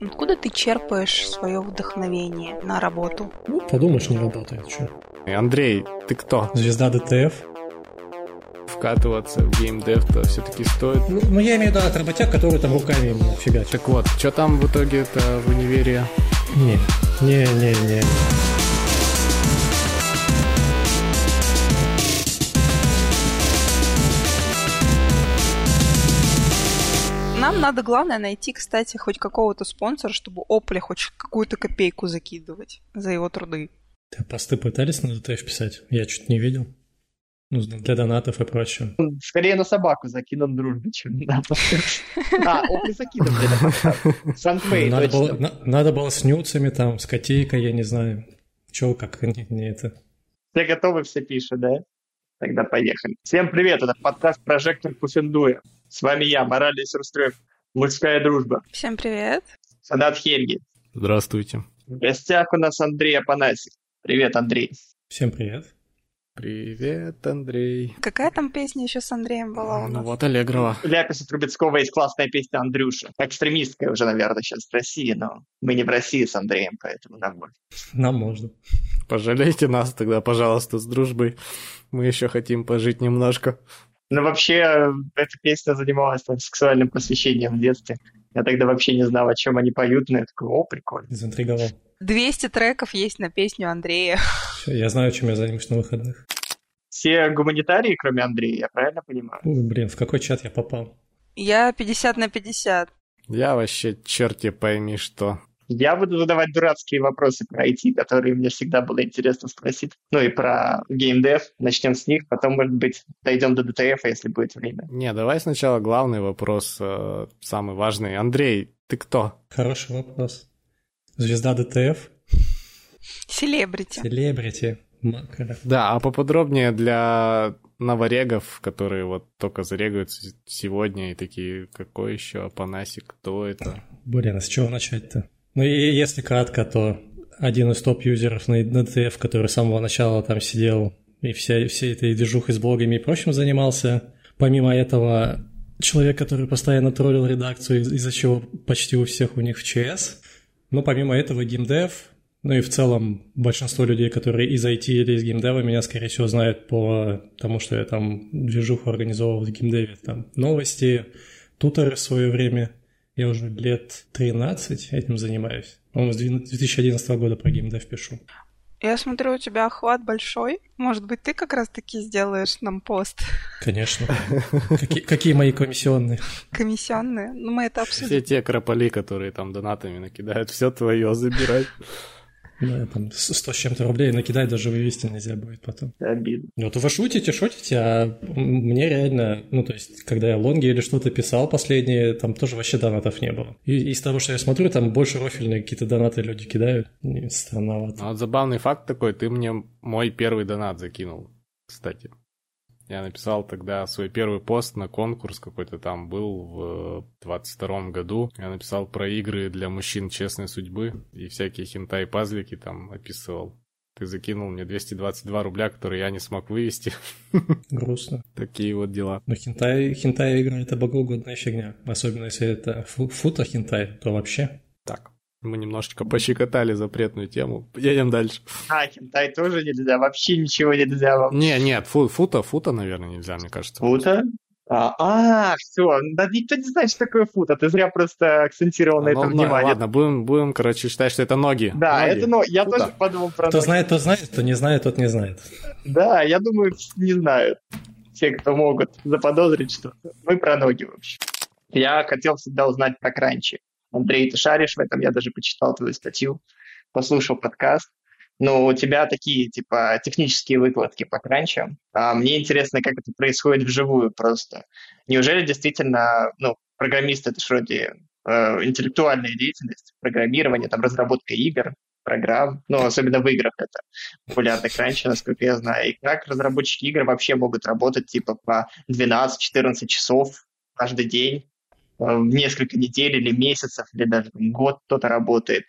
Откуда ты черпаешь свое вдохновение на работу? Ну, подумаешь, не работает. Что? Андрей, ты кто? Звезда ДТФ. Вкатываться в геймдев-то все-таки стоит. Ну, ну, я имею в виду от работяг, которые там руками фигачат. Так вот, что там в итоге это в универе? Не, не, не, не. Нам надо, главное, найти, кстати, хоть какого-то спонсора, чтобы Опле хоть какую-то копейку закидывать за его труды. Ты посты пытались на ДТФ писать? Я что-то не видел. Ну, для донатов и прочего. Скорее на собаку закинут дружбы, чем на А, Опли закинут где-то Санфей, надо было, надо было с нюцами, там, с котейкой, я не знаю. Чего, как не, не это. Все готовы, все пишут, да? Тогда поехали. Всем привет, это подкаст «Прожектор Пуфендуя». С вами я, Моральный Сурстрём, мужская дружба. Всем привет. Садат Хельги. Здравствуйте. В гостях у нас Андрей Апанасьев. Привет, Андрей. Всем привет. Привет, Андрей. Какая там песня еще с Андреем была у Ну вот Аллегрова. У Ляписа Трубецкого есть классная песня «Андрюша». Экстремистская уже, наверное, сейчас в России, но мы не в России с Андреем, поэтому нам можно. Нам можно. Пожалейте нас тогда, пожалуйста, с дружбой. Мы еще хотим пожить немножко. Ну, вообще, эта песня занималась там, сексуальным просвещением в детстве. Я тогда вообще не знал, о чем они поют, но я такой, о, прикольно. Заинтриговал. 200 треков есть на песню Андрея. Всё, я знаю, чем я займусь на выходных. Все гуманитарии, кроме Андрея, я правильно понимаю? Ой, блин, в какой чат я попал? Я 50 на 50. Я вообще черти пойми что. Я буду задавать дурацкие вопросы про IT, которые мне всегда было интересно спросить. Ну и про геймдев. Начнем с них, потом, может быть, дойдем до DTF, если будет время. Не, давай сначала главный вопрос, э, самый важный. Андрей, ты кто? Хороший вопрос. Звезда ДТФ? Селебрити. Селебрити. Макара. Да, а поподробнее для новорегов, которые вот только зарегаются сегодня и такие, какой еще Апанасик, кто это? Блин, а с чего начать-то? Ну и если кратко, то один из топ-юзеров на DTF, который с самого начала там сидел и вся, всей этой движухой с блогами и прочим занимался. Помимо этого, человек, который постоянно троллил редакцию, из- из-за чего почти у всех у них в ЧС. Но помимо этого геймдев, ну и в целом большинство людей, которые из IT или из геймдева, меня, скорее всего, знают по тому, что я там движуху организовывал в геймдеве. Там новости, туторы в свое время. Я уже лет 13 этим занимаюсь. По-моему, с 2011 года про геймдев пишу. Я смотрю, у тебя охват большой. Может быть, ты как раз-таки сделаешь нам пост Конечно. Какие, какие мои комиссионные? комиссионные? Ну, мы это обсудим. Все те крополи, которые там донатами накидают, все твое забирай. Да, там с- 100 с чем-то рублей накидать даже вывести нельзя будет потом. Обидно. Вот вы шутите, шутите, а мне реально, ну, то есть, когда я лонги или что-то писал последние, там тоже вообще донатов не было. И из того, что я смотрю, там больше рофильные какие-то донаты люди кидают. Не, Странновато. Ну, вот забавный факт такой, ты мне мой первый донат закинул, кстати. Я написал тогда свой первый пост на конкурс какой-то там был в 22 году. Я написал про игры для мужчин честной судьбы и всякие хентай-пазлики там описывал. Ты закинул мне 222 рубля, которые я не смог вывести. Грустно. Такие вот дела. Но хентай, хентай игра это богоугодная фигня. Особенно если это фу- фута хентай, то вообще. Мы немножечко пощекотали запретную тему. Едем дальше. А, хентай тоже нельзя, вообще ничего нельзя вам. Не, нет, фу- фута, фута, наверное, нельзя, мне кажется. Фута? А, а, все, да никто не знает, что такое фута, ты зря просто акцентировал на Ну, этом ну, внимание. Ладно, будем, будем, короче, считать, что это ноги. Да, Ноги. это, ну, я Фута. тоже подумал про Кто ноги. знает, тот знает, кто не знает, тот не знает. Да, я думаю, не знают. Те, кто могут заподозрить что-то. Мы про ноги вообще. Я хотел всегда узнать про кранчи. Андрей, ты шаришь в этом, я даже почитал твою статью, послушал подкаст. Но у тебя такие, типа, технические выкладки по кранчам. А мне интересно, как это происходит вживую просто. Неужели действительно, ну, программист это вроде э, интеллектуальная деятельность, программирование, там, разработка игр, программ, ну, особенно в играх это популярный кранч, насколько я знаю. И как разработчики игр вообще могут работать, типа, по 12-14 часов каждый день, несколько недель или месяцев, или даже год кто-то работает.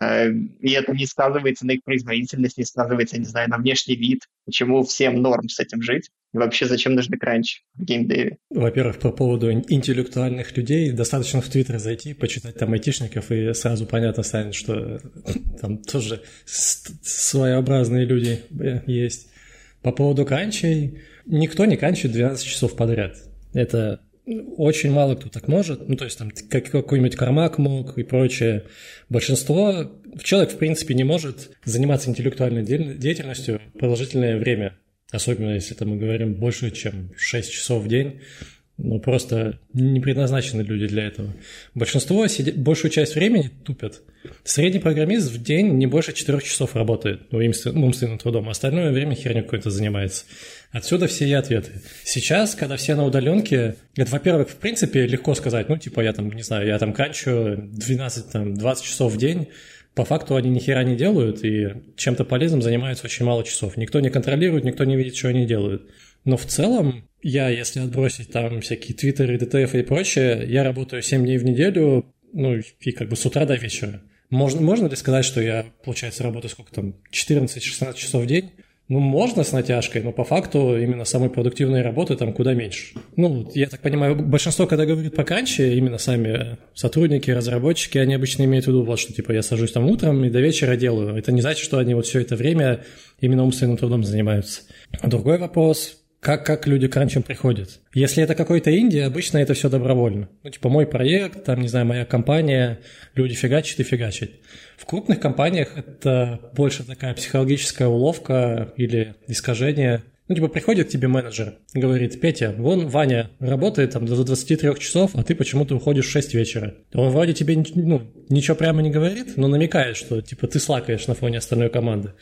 Э, и это не сказывается на их производительность, не сказывается, не знаю, на внешний вид. Почему всем норм с этим жить? И вообще, зачем нужны кранч в геймдеве? Во-первых, по поводу интеллектуальных людей, достаточно в Твиттер зайти, почитать там айтишников, и сразу понятно станет, что там тоже своеобразные люди э, есть. По поводу кранчей, никто не кранчит 12 часов подряд. Это очень мало кто так может, ну, то есть там как, какой-нибудь Кармак мог и прочее. Большинство, человек, в принципе, не может заниматься интеллектуальной деятельностью продолжительное время, особенно если там мы говорим больше, чем 6 часов в день. Ну, просто не предназначены люди для этого. Большинство сидят, большую часть времени тупят. Средний программист в день не больше 4 часов работает ну, умственным трудом, а остальное время херню какой-то занимается. Отсюда все и ответы. Сейчас, когда все на удаленке, это, во-первых, в принципе, легко сказать, ну, типа, я там, не знаю, я там канчу 12, там, 20 часов в день, по факту они ни хера не делают и чем-то полезным занимаются очень мало часов. Никто не контролирует, никто не видит, что они делают. Но в целом, я, если отбросить там всякие твиттеры, ДТФ и прочее, я работаю 7 дней в неделю, ну, и как бы с утра до вечера. Можно, можно ли сказать, что я, получается, работаю сколько там, 14-16 часов в день? Ну, можно с натяжкой, но по факту именно самой продуктивной работы там куда меньше. Ну, я так понимаю, большинство, когда говорит по кранче, именно сами сотрудники, разработчики, они обычно имеют в виду вот, что типа я сажусь там утром и до вечера делаю. Это не значит, что они вот все это время именно умственным трудом занимаются. Другой вопрос, как, как люди к ранчам приходят. Если это какой-то Индия, обычно это все добровольно. Ну, типа мой проект, там, не знаю, моя компания, люди фигачат и фигачат. В крупных компаниях это больше такая психологическая уловка или искажение. Ну, типа, приходит к тебе менеджер, говорит, Петя, вон Ваня работает там до 23 часов, а ты почему-то уходишь в 6 вечера. Он вроде тебе ну, ничего прямо не говорит, но намекает, что, типа, ты слакаешь на фоне остальной команды.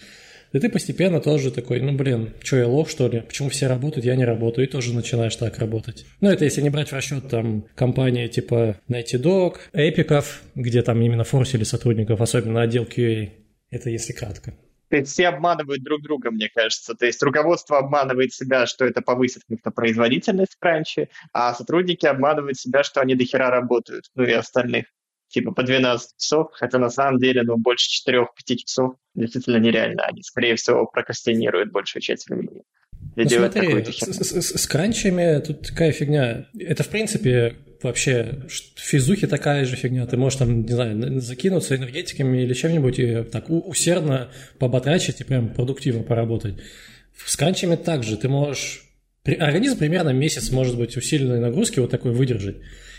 И ты постепенно тоже такой, ну, блин, что я лох, что ли? Почему все работают, я не работаю? И тоже начинаешь так работать. Ну, это если не брать в расчет там компании типа Найти Dog, Эпиков, где там именно форсили сотрудников, особенно отдел QA. Это если кратко. То есть все обманывают друг друга, мне кажется. То есть руководство обманывает себя, что это повысит как-то производительность в кранче, а сотрудники обманывают себя, что они дохера работают, ну и остальных типа по 12 часов, хотя на самом деле, ну, больше 4-5 часов действительно нереально. Они, скорее всего, прокрастинируют большую часть времени. Ну, смотри, с, с, с кранчами тут такая фигня. Это, в принципе, вообще в физухе такая же фигня. Ты можешь там, не знаю, закинуться энергетиками или чем-нибудь и так усердно поботрачить и прям продуктивно поработать. С кранчами также. Ты можешь... Организм примерно месяц может быть усиленной нагрузки вот такой выдержать.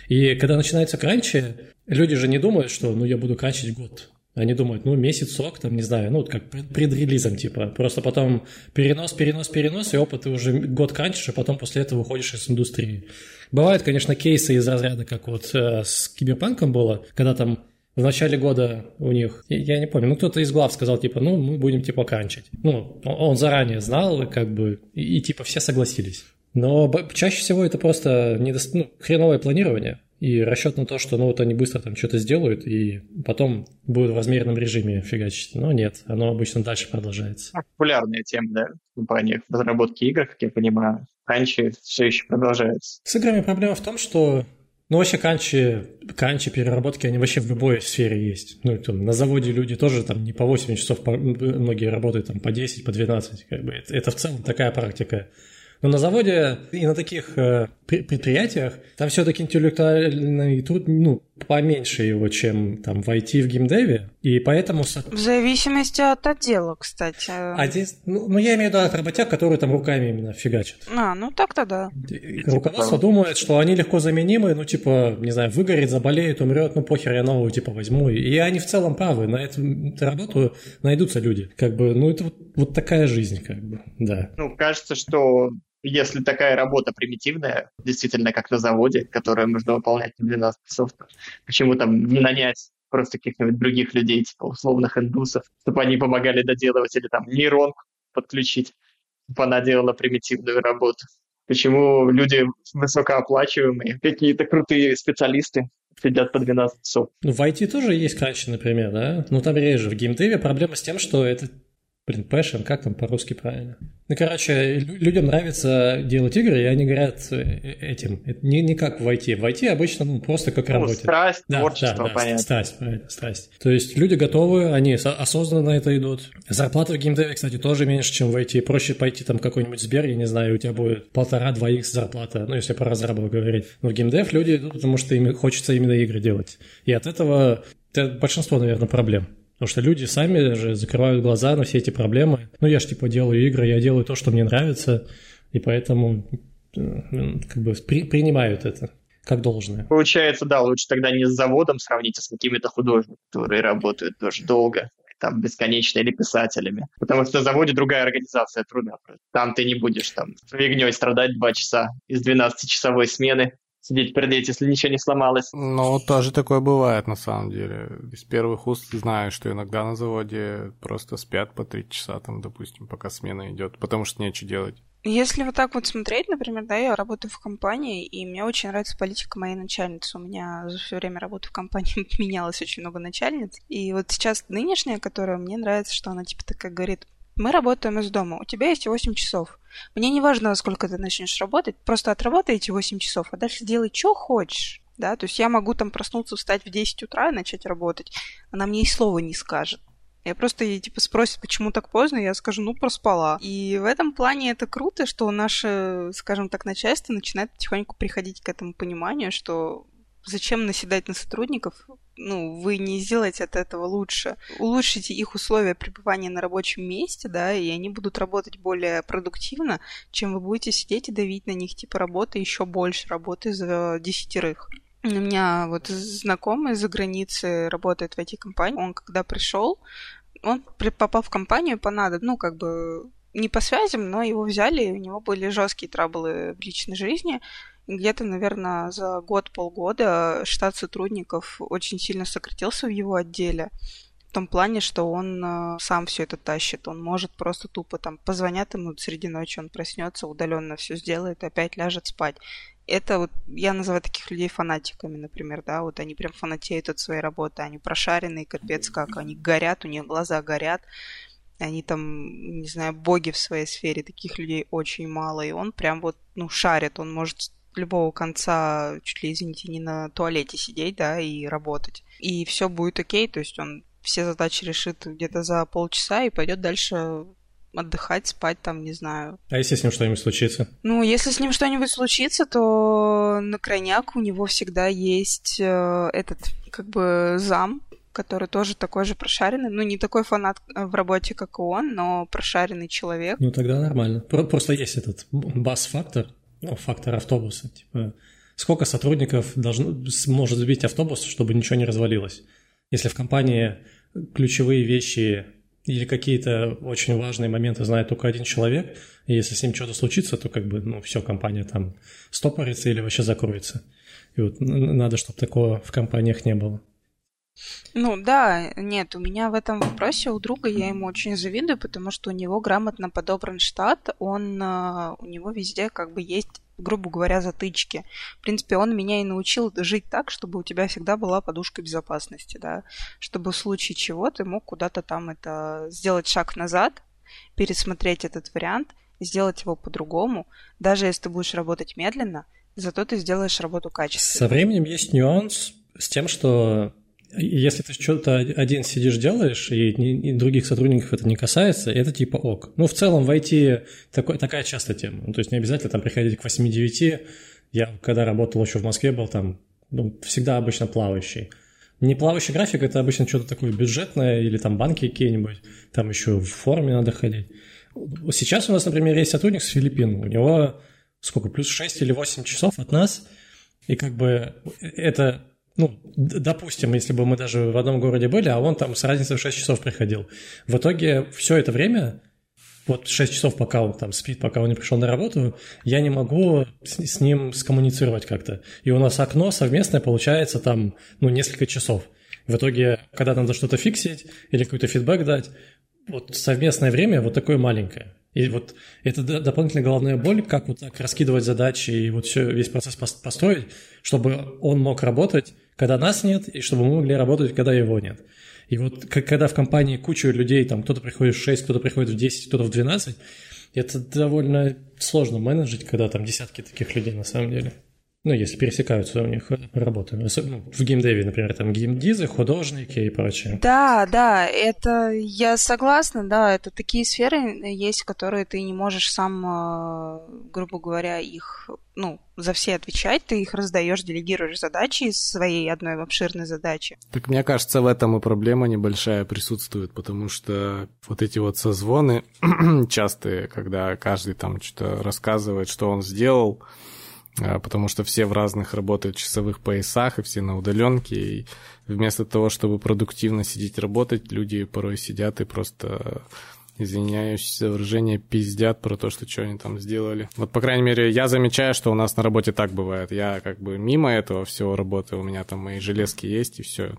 И когда начинается кранчи, люди же не думают, что ну я буду кранчить год. Они думают, ну, месяц, сок, там, не знаю, ну, как пред релизом, типа. Просто потом перенос, перенос, перенос, и опыт, ты уже год кранчишь, а потом после этого уходишь из индустрии. Бывают, конечно, кейсы из разряда, как вот э, с Киберпанком было, когда там в начале года у них, я, не помню, ну кто-то из глав сказал, типа, ну мы будем типа кранчить. Ну, он заранее знал, как бы, и, и типа все согласились. Но чаще всего это просто недо... ну, хреновое планирование и расчет на то, что ну вот они быстро там что-то сделают и потом будут в размерном режиме фигачить. Но нет, оно обычно дальше продолжается. Популярная тема, да, в компаниях разработки игр, как я понимаю. Раньше все еще продолжается. С играми проблема в том, что ну, вообще канчи, канчи, переработки, они вообще в любой сфере есть. Ну, там, на заводе люди тоже там не по 8 часов, по, многие работают там по 10, по 12. Как бы. это, это в целом такая практика. Но на заводе и на таких э, предприятиях там все-таки интеллектуальный труд, ну, поменьше его, чем там в IT, в геймдеве, и поэтому... В зависимости от отдела, кстати. Один, ну, ну, я имею в виду от работяг, которые там руками именно фигачат. А, ну так-то да. Руководство думает, что они легко заменимы, ну, типа, не знаю, выгорит, заболеет, умрет, ну, похер, я новую, типа, возьму. И они в целом правы, на эту, эту работу найдутся люди. Как бы, ну, это вот, вот такая жизнь, как бы, да. Ну, кажется, что если такая работа примитивная, действительно, как на заводе, которую нужно выполнять на 12 часов, почему там не нанять просто каких-нибудь других людей, типа условных индусов, чтобы они помогали доделывать, или там нейронку подключить, чтобы она делала примитивную работу. Почему люди высокооплачиваемые, какие-то крутые специалисты сидят по 12 часов. Ну, в IT тоже есть кранчи, например, да? Ну, там реже. В геймдеве проблема с тем, что это Блин, passion, как там по-русски правильно? Ну, короче, людям нравится делать игры, и они горят э, этим. Это не, не как в IT. В IT обычно ну, просто как Ну, работает. страсть, Да, творчество, да, да, понятно. страсть, правильно, страсть. То есть люди готовы, они со- осознанно на это идут. Зарплата в геймдеве, кстати, тоже меньше, чем в IT. Проще пойти там какой-нибудь Сбер, я не знаю, у тебя будет полтора-два икс зарплата, ну, если про разрабов говорить. Но в геймдев люди идут, потому что им хочется именно игры делать. И от этого это большинство, наверное, проблем. Потому что люди сами же закрывают глаза на все эти проблемы. Ну, я же типа делаю игры, я делаю то, что мне нравится, и поэтому как бы при- принимают это как должное. Получается, да, лучше тогда не с заводом сравнить, а с какими-то художниками, которые работают тоже долго, там, бесконечно, или писателями. Потому что на заводе другая организация труда. Там ты не будешь там фигней страдать два часа из 12-часовой смены, сидеть пердеть, если ничего не сломалось. Ну, тоже такое бывает, на самом деле. Из первых уст знаю, что иногда на заводе просто спят по три часа, там, допустим, пока смена идет, потому что нечего делать. Если вот так вот смотреть, например, да, я работаю в компании, и мне очень нравится политика моей начальницы. У меня за все время работы в компании менялось очень много начальниц. И вот сейчас нынешняя, которая мне нравится, что она типа такая говорит, мы работаем из дома, у тебя есть 8 часов. Мне не важно, во сколько ты начнешь работать, просто отработай эти 8 часов, а дальше делай, что хочешь. Да, то есть я могу там проснуться, встать в 10 утра и начать работать. Она мне и слова не скажет. Я просто ей типа спросит, почему так поздно, я скажу, ну, проспала. И в этом плане это круто, что наше, скажем так, начальство начинает потихоньку приходить к этому пониманию, что зачем наседать на сотрудников, ну, вы не сделаете от этого лучше. Улучшите их условия пребывания на рабочем месте, да, и они будут работать более продуктивно, чем вы будете сидеть и давить на них, типа, работы еще больше, работы за десятерых. У меня вот знакомый за границей работает в IT-компании. Он когда пришел, он попал в компанию по надо, ну, как бы не по связям, но его взяли, и у него были жесткие траблы в личной жизни. Где-то, наверное, за год-полгода штат сотрудников очень сильно сократился в его отделе. В том плане, что он э, сам все это тащит. Он может просто тупо там позвонят ему среди ночи, он проснется, удаленно все сделает, опять ляжет спать. Это вот, я называю таких людей фанатиками, например, да, вот они прям фанатеют от своей работы, они прошаренные, капец как, они горят, у них глаза горят, они там, не знаю, боги в своей сфере, таких людей очень мало, и он прям вот, ну, шарит, он может любого конца, чуть ли, извините, не на туалете сидеть, да, и работать. И все будет окей, то есть он все задачи решит где-то за полчаса и пойдет дальше отдыхать, спать там, не знаю. А если с ним что-нибудь случится? Ну, если с ним что-нибудь случится, то на крайняк у него всегда есть э, этот, как бы, зам, который тоже такой же прошаренный, ну, не такой фанат в работе, как и он, но прошаренный человек. Ну, тогда нормально. Про- Просто есть этот бас-фактор, ну, фактор автобуса. Типа, сколько сотрудников должно, может сбить автобус, чтобы ничего не развалилось? Если в компании ключевые вещи или какие-то очень важные моменты знает только один человек, и если с ним что-то случится, то как бы, ну, все, компания там стопорится или вообще закроется. И вот надо, чтобы такого в компаниях не было. Ну да, нет, у меня в этом вопросе у друга я ему очень завидую, потому что у него грамотно подобран штат, он, э, у него везде как бы есть, грубо говоря, затычки. В принципе, он меня и научил жить так, чтобы у тебя всегда была подушка безопасности, да, чтобы в случае чего ты мог куда-то там это сделать шаг назад, пересмотреть этот вариант, сделать его по-другому, даже если ты будешь работать медленно, зато ты сделаешь работу качественно. Со временем есть нюанс с тем, что если ты что-то один сидишь делаешь, и, и других сотрудников это не касается, это типа ок. Ну, в целом в IT такой, такая частая тема. Ну, то есть не обязательно там приходить к 8-9. Я когда работал еще в Москве, был там ну, всегда обычно плавающий. Не плавающий график, это обычно что-то такое бюджетное, или там банки какие-нибудь, там еще в форме надо ходить. Сейчас у нас, например, есть сотрудник с Филиппин, у него сколько, плюс 6 или 8 часов от нас, и как бы это, ну, допустим, если бы мы даже в одном городе были, а он там с разницей в 6 часов приходил. В итоге все это время, вот 6 часов, пока он там спит, пока он не пришел на работу, я не могу с, с ним скоммуницировать как-то. И у нас окно совместное получается там, ну, несколько часов. В итоге, когда надо что-то фиксить или какой-то фидбэк дать, вот совместное время вот такое маленькое. И вот это дополнительная головная боль, как вот так раскидывать задачи и вот все, весь процесс пос- построить, чтобы он мог работать, когда нас нет, и чтобы мы могли работать, когда его нет. И вот когда в компании куча людей, там кто-то приходит в 6, кто-то приходит в 10, кто-то в 12, это довольно сложно менеджить, когда там десятки таких людей на самом деле. Ну, если пересекаются у них работы. Ну, в геймдеве, например, там геймдизы, художники и прочее. Да, да, это я согласна, да, это такие сферы есть, которые ты не можешь сам, э, грубо говоря, их, ну, за все отвечать, ты их раздаешь, делегируешь задачи из своей одной обширной задачи. Так мне кажется, в этом и проблема небольшая присутствует, потому что вот эти вот созвоны частые, когда каждый там что-то рассказывает, что он сделал, потому что все в разных работают часовых поясах, и все на удаленке, и вместо того, чтобы продуктивно сидеть работать, люди порой сидят и просто извиняюсь за выражение, пиздят про то, что что они там сделали. Вот, по крайней мере, я замечаю, что у нас на работе так бывает. Я как бы мимо этого всего работаю, у меня там мои железки есть, и все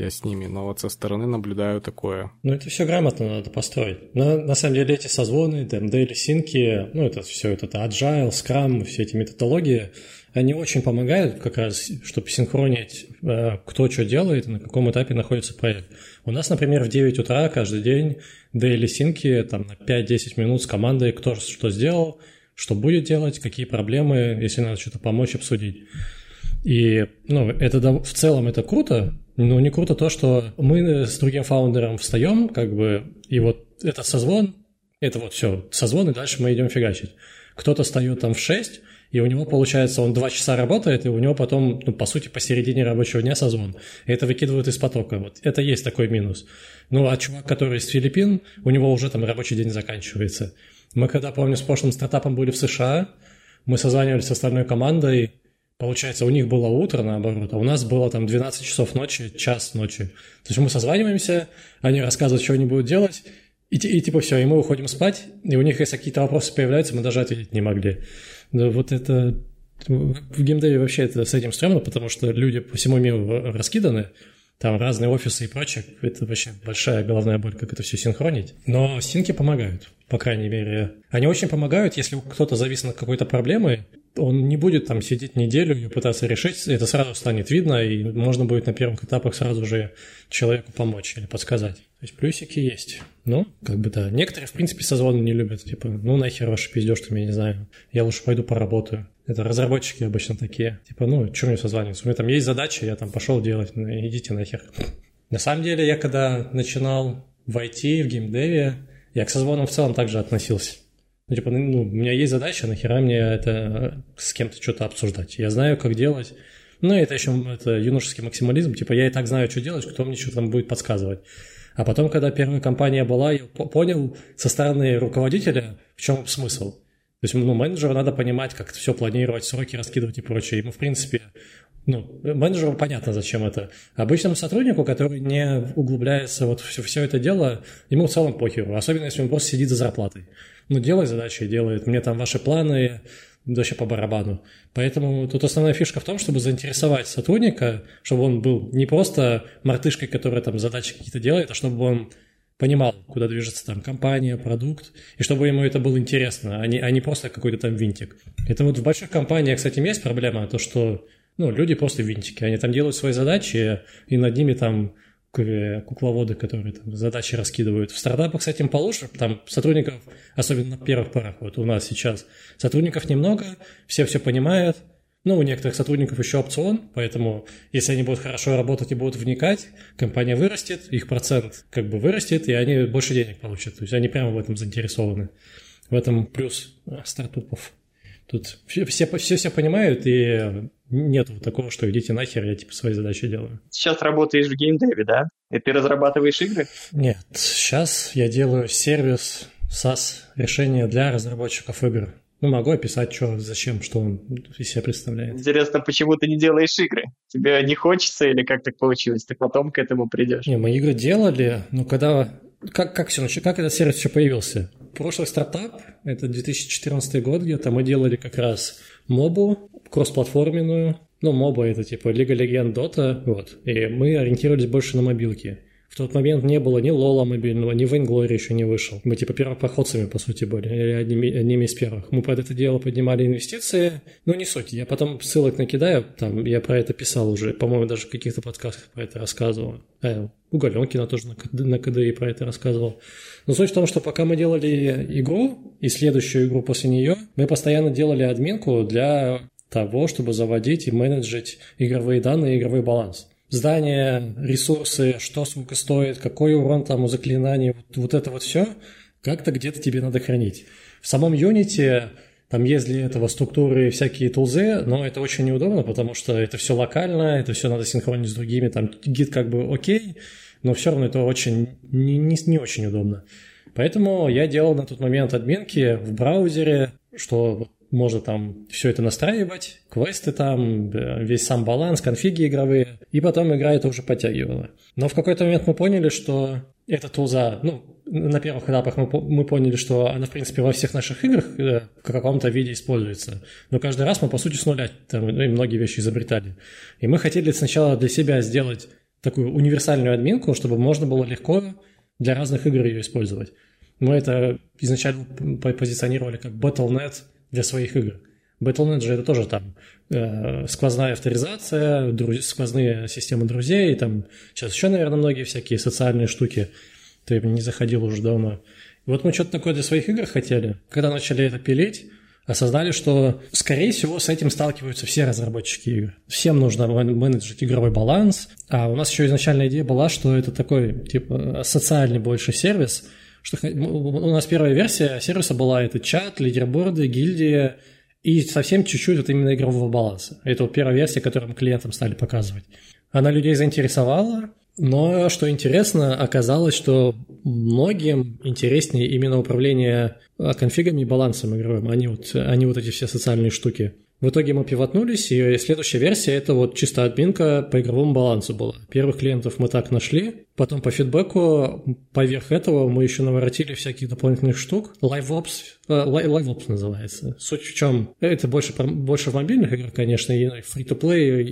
я с ними, но вот со стороны наблюдаю такое. Ну, это все грамотно надо построить. На, на самом деле эти созвоны, DMD, синки, ну, это все, это Agile, Scrum, все эти методологии, они очень помогают как раз, чтобы синхронить, э, кто что делает на каком этапе находится проект. У нас, например, в 9 утра каждый день daily синки там на 5-10 минут с командой, кто что сделал, что будет делать, какие проблемы, если надо что-то помочь, обсудить. И ну, это в целом это круто, но не круто то, что мы с другим фаундером встаем, как бы, и вот это созвон, это вот все, созвон, и дальше мы идем фигачить. Кто-то встает там в 6, и у него, получается, он 2 часа работает, и у него потом, ну, по сути, посередине рабочего дня созвон. И это выкидывают из потока. Вот это есть такой минус. Ну, а чувак, который из Филиппин, у него уже там рабочий день заканчивается. Мы когда, помню, с прошлым стартапом были в США, мы созванивались с остальной командой, Получается, у них было утро, наоборот, а у нас было там 12 часов ночи, час ночи. То есть мы созваниваемся, они рассказывают, что они будут делать, и, и типа все, и мы уходим спать, и у них, если какие-то вопросы появляются, мы даже ответить не могли. Но вот это... В геймдеве вообще это с этим стрёмно, потому что люди по всему миру раскиданы, там разные офисы и прочее. Это вообще большая головная боль, как это все синхронить. Но синки помогают, по крайней мере. Они очень помогают, если кто-то завис над какой-то проблемой, он не будет там сидеть неделю и пытаться решить, это сразу станет видно, и можно будет на первых этапах сразу же человеку помочь или подсказать. То есть плюсики есть. Ну, как бы да. Некоторые, в принципе, созвоны не любят. Типа, ну нахер ваши пиздешь, я не знаю. Я лучше пойду поработаю. Это разработчики обычно такие. Типа, ну, что мне созваниваться? У меня там есть задача, я там пошел делать. Ну, идите нахер. На самом деле, я когда начинал в IT, в геймдеве, я к созвонам в целом также относился. Ну, типа, ну, у меня есть задача, нахера мне это с кем-то что-то обсуждать. Я знаю, как делать. Ну, это еще это юношеский максимализм. Типа, я и так знаю, что делать, кто мне что там будет подсказывать. А потом, когда первая компания была, я понял со стороны руководителя, в чем смысл. То есть, ну, менеджеру надо понимать, как все планировать, сроки раскидывать и прочее. Ему, в принципе, ну, менеджеру понятно, зачем это. Обычному сотруднику, который не углубляется вот все, все это дело, ему в целом похеру. Особенно, если он просто сидит за зарплатой ну, делай задачи, делает. Мне там ваши планы вообще по барабану. Поэтому тут основная фишка в том, чтобы заинтересовать сотрудника, чтобы он был не просто мартышкой, которая там задачи какие-то делает, а чтобы он понимал, куда движется там компания, продукт, и чтобы ему это было интересно, а не, а не просто какой-то там винтик. Это вот в больших компаниях, кстати, есть проблема, то, что ну, люди просто винтики, они там делают свои задачи, и над ними там кукловоды, которые там задачи раскидывают. В стартапах с этим получше, там сотрудников, особенно на первых порах, вот у нас сейчас, сотрудников немного, все все понимают, ну, у некоторых сотрудников еще опцион, поэтому если они будут хорошо работать и будут вникать, компания вырастет, их процент как бы вырастет, и они больше денег получат. То есть они прямо в этом заинтересованы. В этом плюс стартапов. Тут все, все, все, понимают, и нет такого, что идите нахер, я типа свои задачи делаю. Сейчас работаешь в геймдеве, да? И ты разрабатываешь игры? Нет, сейчас я делаю сервис SaaS, решение для разработчиков игр. Ну, могу описать, что, зачем, что он из себя представляет. Интересно, почему ты не делаешь игры? Тебе не хочется или как так получилось? Ты потом к этому придешь? Не, мы игры делали, но когда... Как, как все? Как этот сервис еще появился? Прошлый стартап, это 2014 год где-то, мы делали как раз мобу, кроссплатформенную. Ну, моба это типа Лига Легенд, Дота, вот. И мы ориентировались больше на мобилки. В тот момент не было ни Лола мобильного, ни Vainglory еще не вышел. Мы типа первопроходцами, по сути, были, или одними, одними из первых. Мы под это дело поднимали инвестиции, но не суть. Я потом ссылок накидаю, там я про это писал уже, по-моему, даже в каких-то подкастах про это рассказывал. Э, у Галенкина тоже на, на КДИ про это рассказывал. Но суть в том, что пока мы делали игру и следующую игру после нее, мы постоянно делали админку для того, чтобы заводить и менеджить игровые данные и игровой баланс здание, ресурсы, что сколько стоит, какой урон там у заклинаний, вот, вот это вот все, как-то где-то тебе надо хранить. В самом Unity там есть для этого структуры всякие тулзы, но это очень неудобно, потому что это все локально, это все надо синхронить с другими, там гид как бы окей, но все равно это очень не, не, не очень удобно. Поэтому я делал на тот момент админки в браузере, что можно там все это настраивать, квесты там, э, весь сам баланс, конфиги игровые, и потом игра это уже подтягивала. Но в какой-то момент мы поняли, что эта тулза, ну, на первых этапах мы, мы поняли, что она, в принципе, во всех наших играх э, в каком-то виде используется. Но каждый раз мы, по сути, с нуля там, ну, и многие вещи изобретали. И мы хотели сначала для себя сделать такую универсальную админку, чтобы можно было легко для разных игр ее использовать. Мы это изначально позиционировали как Battle.net для своих игр. Battle.net же это тоже там э, сквозная авторизация, друз... сквозные системы друзей, там сейчас еще, наверное, многие всякие социальные штуки. Ты не заходил уже давно. Вот мы что-то такое для своих игр хотели. Когда начали это пилить, осознали, что, скорее всего, с этим сталкиваются все разработчики игр. Всем нужно менеджить игровой баланс. А у нас еще изначальная идея была, что это такой, типа, социальный больше сервис – что у нас первая версия сервиса была это чат, лидерборды, гильдия и совсем чуть-чуть вот именно игрового баланса. Это вот первая версия, которую мы клиентам стали показывать. Она людей заинтересовала, но, что интересно, оказалось, что многим интереснее именно управление а, конфигами и балансом игровым, а не вот, а не вот эти все социальные штуки. В итоге мы пивотнулись, и следующая версия – это вот чисто админка по игровому балансу была. Первых клиентов мы так нашли, потом по фидбэку, поверх этого мы еще наворотили всяких дополнительных штук. LiveOps, э, LiveOps называется. Суть в чем? Это больше, больше в мобильных играх, конечно, и free-to-play,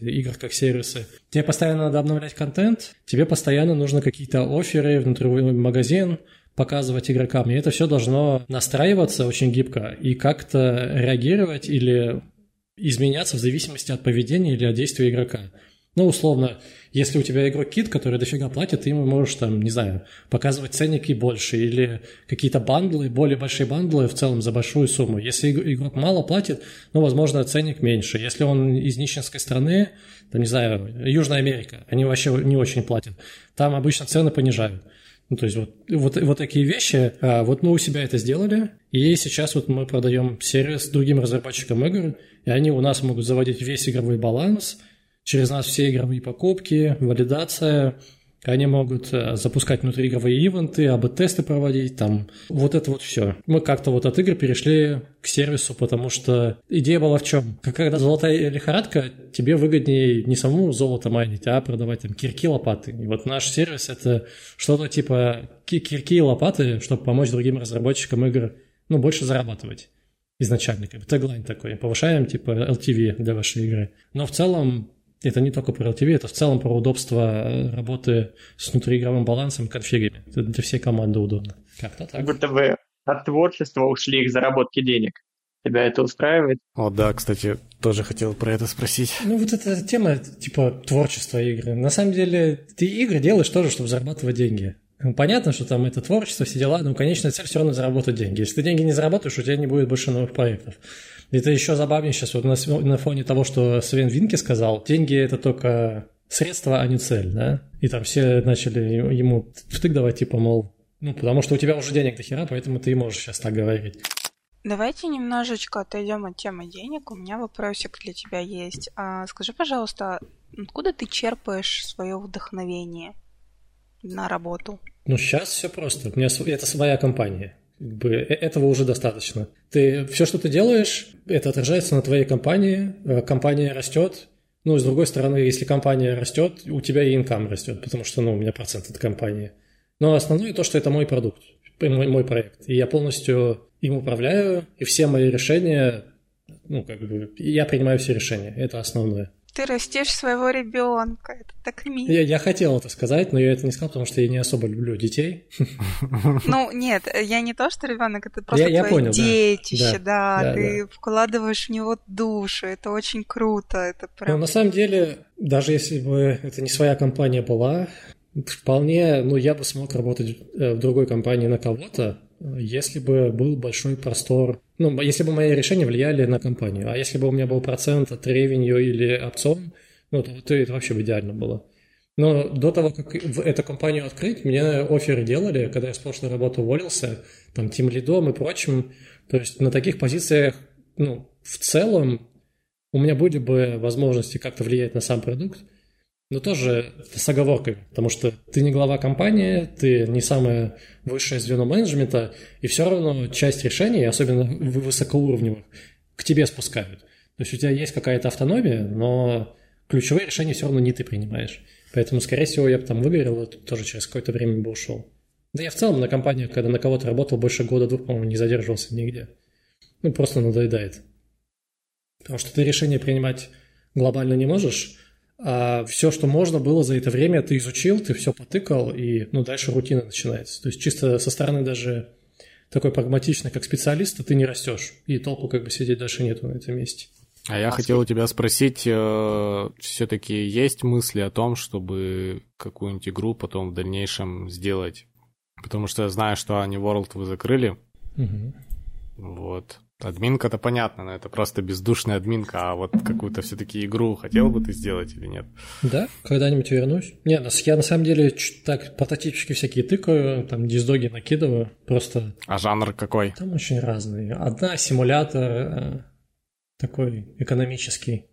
играх как сервисы. Тебе постоянно надо обновлять контент, тебе постоянно нужно какие-то оферы, внутривой магазин, показывать игрокам. И это все должно настраиваться очень гибко и как-то реагировать или изменяться в зависимости от поведения или от действия игрока. Ну, условно, если у тебя игрок кит, который дофига платит, ты ему можешь, там, не знаю, показывать ценники больше или какие-то бандлы, более большие бандлы в целом за большую сумму. Если игрок мало платит, ну, возможно, ценник меньше. Если он из нищенской страны, там, не знаю, Южная Америка, они вообще не очень платят, там обычно цены понижают. Ну, то есть вот, вот, вот такие вещи. А, вот мы у себя это сделали, и сейчас вот мы продаем сервис другим разработчикам игр, и они у нас могут заводить весь игровой баланс, через нас все игровые покупки, валидация, они могут э, запускать внутриигровые ивенты, АБ-тесты проводить, там, вот это вот все. Мы как-то вот от игр перешли к сервису, потому что идея была в чем? Когда золотая лихорадка, тебе выгоднее не самому золото майнить, а продавать там кирки, лопаты. И вот наш сервис — это что-то типа кирки и лопаты, чтобы помочь другим разработчикам игр, ну, больше зарабатывать изначально, как бы теглайн такой. Повышаем, типа, LTV для вашей игры. Но в целом это не только про LTV, это в целом про удобство э, работы с внутриигровым балансом, конфигами. Это для всей команды удобно. Как-то так. Будто вы от творчества ушли к заработке денег. Тебя это устраивает? О, да, кстати, тоже хотел про это спросить. Ну, вот эта тема, типа, творчества игры. На самом деле, ты игры делаешь тоже, чтобы зарабатывать деньги. Ну, понятно, что там это творчество, все дела, но конечная цель все равно заработать деньги. Если ты деньги не заработаешь, у тебя не будет больше новых проектов. Это еще забавнее сейчас вот на, на фоне того, что Свен Винки сказал. Деньги – это только средство, а не цель, да? И там все начали ему втык давать, типа, мол, ну, потому что у тебя уже денег до хера, поэтому ты и можешь сейчас так говорить. Давайте немножечко отойдем от темы денег. У меня вопросик для тебя есть. А, скажи, пожалуйста, откуда ты черпаешь свое вдохновение на работу? Ну, сейчас все просто. У меня это своя компания э, этого уже достаточно. Ты все, что ты делаешь, это отражается на твоей компании, э, компания растет. Ну, с другой стороны, если компания растет, у тебя и инкам растет, потому что, ну, у меня процент от компании. Но основное то, что это мой продукт, мой, мой проект. И я полностью им управляю, и все мои решения, ну, как бы, я принимаю все решения. Это основное. Ты растишь своего ребенка. Это так мило. Я, я хотел это сказать, но я это не сказал, потому что я не особо люблю детей. Ну, нет, я не то, что ребенок, это просто Я- я твое понял, да. детище, Да, да, да, ты вкладываешь в него душу, это очень круто, это Но прям... на самом деле, даже если бы это не своя компания была, вполне, ну, я бы смог работать э, в другой компании на кого-то, если бы был большой простор, ну, если бы мои решения влияли на компанию, а если бы у меня был процент от ревенью или опцион, ну, то, то это вообще бы идеально было. Но до того, как эту компанию открыть, мне оферы делали, когда я с прошлой работы уволился, там, тем лидом и прочим. То есть на таких позициях, ну, в целом, у меня были бы возможности как-то влиять на сам продукт, но тоже с оговоркой, потому что ты не глава компании, ты не самое высшее звено менеджмента, и все равно часть решений, особенно в- высокоуровневых, к тебе спускают. То есть у тебя есть какая-то автономия, но ключевые решения все равно не ты принимаешь. Поэтому, скорее всего, я бы там выгорел, и тоже через какое-то время бы ушел. Да я в целом на компании, когда на кого-то работал больше года-двух, по-моему, не задерживался нигде. Ну, просто надоедает. Потому что ты решение принимать глобально не можешь, а все, что можно было за это время, ты изучил, ты все потыкал, и ну, дальше рутина начинается. То есть чисто со стороны даже такой прагматичный, как специалиста, ты не растешь, и толку как бы сидеть дальше нету на этом месте. А я хотел у тебя спросить, все-таки есть мысли о том, чтобы какую-нибудь игру потом в дальнейшем сделать? Потому что я знаю, что Они World вы закрыли. Мгм. Вот. Админка-то понятно, но это просто бездушная админка, а вот какую-то все-таки игру хотел бы ты сделать или нет? Да, когда-нибудь вернусь. Не, я на самом деле так прототипчики всякие тыкаю, там диздоги накидываю, просто А жанр какой? там очень разные. Одна симулятор э, такой экономический,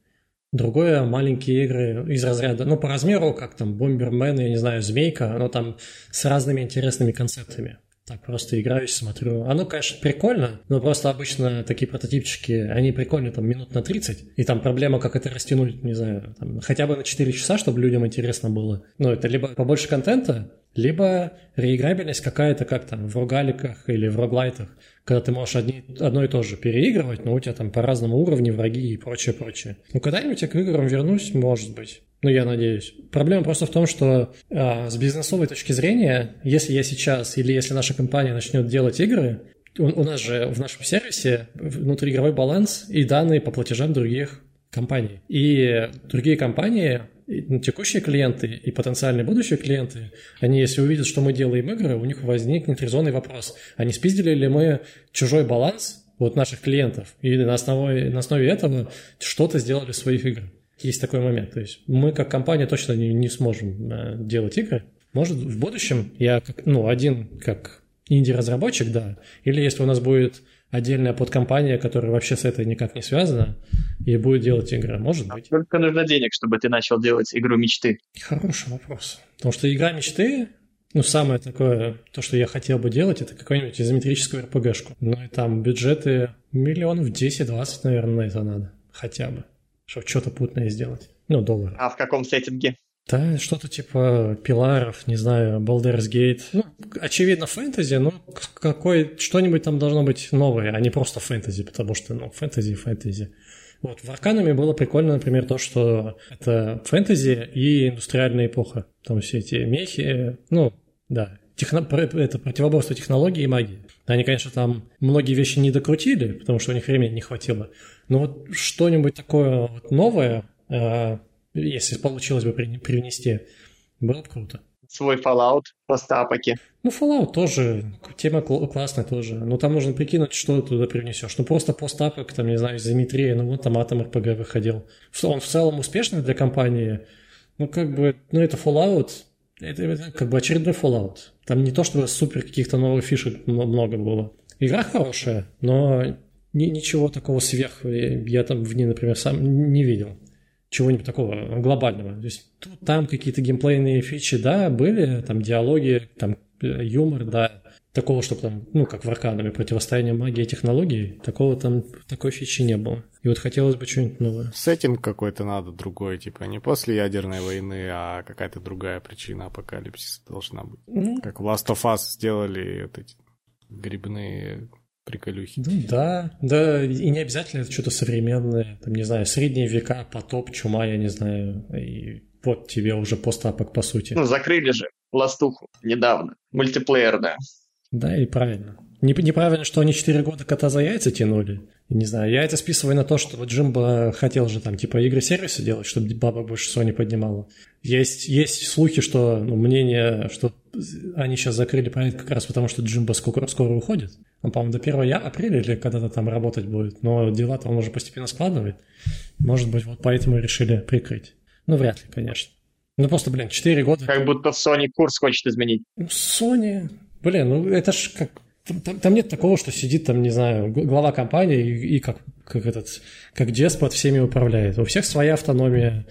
другое маленькие игры из разряда, ну по размеру, как там Бомбермен, я не знаю, Змейка, но там с разными интересными концептами. Так просто играюсь, смотрю. Оно, конечно, прикольно, но просто обычно такие прототипчики, они прикольны там минут на 30, и там проблема, как это растянуть, не знаю, там, хотя бы на 4 часа, чтобы людям интересно было. Ну, это либо побольше контента, либо реиграбельность какая-то, как там, в рогаликах или в роглайтах, когда ты можешь одни, одно и то же переигрывать, но у тебя там по разному уровню враги и прочее, прочее. Ну, когда-нибудь я к играм вернусь, может быть. Ну, я надеюсь. Проблема просто в том, что а, с бизнесовой точки зрения, если я сейчас или если наша компания начнет делать игры, у, у нас же в нашем сервисе внутриигровой баланс и данные по платежам других компаний. И другие компании, текущие клиенты и потенциальные будущие клиенты, они, если увидят, что мы делаем игры, у них возникнет резонный вопрос. А спиздили ли мы чужой баланс вот наших клиентов? И на основе, на основе этого что-то сделали в своих играх? Есть такой момент. То есть мы как компания точно не, не сможем э, делать игры. Может, в будущем я, как, ну, один как инди-разработчик, да, или если у нас будет отдельная подкомпания, которая вообще с этой никак не связана, и будет делать игры, может быть. Сколько нужно денег, чтобы ты начал делать игру мечты? Хороший вопрос. Потому что игра мечты, ну, самое такое, то, что я хотел бы делать, это какую-нибудь изометрическую РПГшку. Ну, и там бюджеты миллионов 10-20, наверное, на это надо. Хотя бы. Чтобы что-то путное сделать. Ну, доллар. А в каком сеттинге? Да, что-то типа Пиларов, не знаю, Baldur's Gate. Ну, очевидно, фэнтези, но какой, что-нибудь там должно быть новое, а не просто фэнтези, потому что, ну, фэнтези фэнтези. Вот, в Арканами было прикольно, например, то, что это фэнтези и индустриальная эпоха. Там все эти мехи, ну, да, техно... это противоборство технологии и магии. Они, конечно, там многие вещи не докрутили, потому что у них времени не хватило. Но вот что-нибудь такое вот новое, э, если получилось бы привнести, было бы круто. Свой Fallout, постапоки. Ну, Fallout тоже, тема кл- классная тоже. Но там нужно прикинуть, что ты туда привнесешь. Ну, просто постапок, там, не знаю, изометрия, ну, вот там Atom RPG выходил. Он в целом успешный для компании. Ну, как бы, ну, это Fallout, это, это как бы очередной Fallout. Там не то, чтобы супер каких-то новых фишек много было. Игра хорошая, но ни, ничего такого сверх я там в ней, например, сам не видел. Чего-нибудь такого глобального. То есть там какие-то геймплейные фичи, да, были, там диалоги, там юмор, да. Такого, чтобы там, ну, как в Арканами, противостояние магии и технологий, такого там, такой фичи не было. И вот хотелось бы что-нибудь новое. Сеттинг какой-то надо другой, типа не после ядерной войны, а какая-то другая причина апокалипсиса должна быть. Ну, Как в Last of Us сделали вот эти грибные приколюхи. Ну да, да, и не обязательно это что-то современное, там, не знаю, средние века, потоп, чума, я не знаю, и вот тебе уже постапок, по сути. Ну, закрыли же ластуху недавно, мультиплеерная. Да, и правильно. Неправильно, что они 4 года кота за яйца тянули. Не знаю, я это списываю на то, что вот Джимбо хотел же там типа игры-сервисы делать, чтобы баба больше Sony поднимала. Есть, есть слухи, что ну, мнение, что они сейчас закрыли проект как раз потому, что Джимбо скоро, скоро уходит. Он, по-моему, до 1 апреля или когда-то там работать будет. Но дела-то он уже постепенно складывает. Может быть, вот поэтому решили прикрыть. Ну, вряд ли, конечно. Ну, просто, блин, 4 года... Как будто Sony курс хочет изменить. Ну, Sony... Блин, ну это ж как там, там нет такого, что сидит там, не знаю, глава компании и, и как, как этот, как деспот всеми управляет. У всех своя автономия.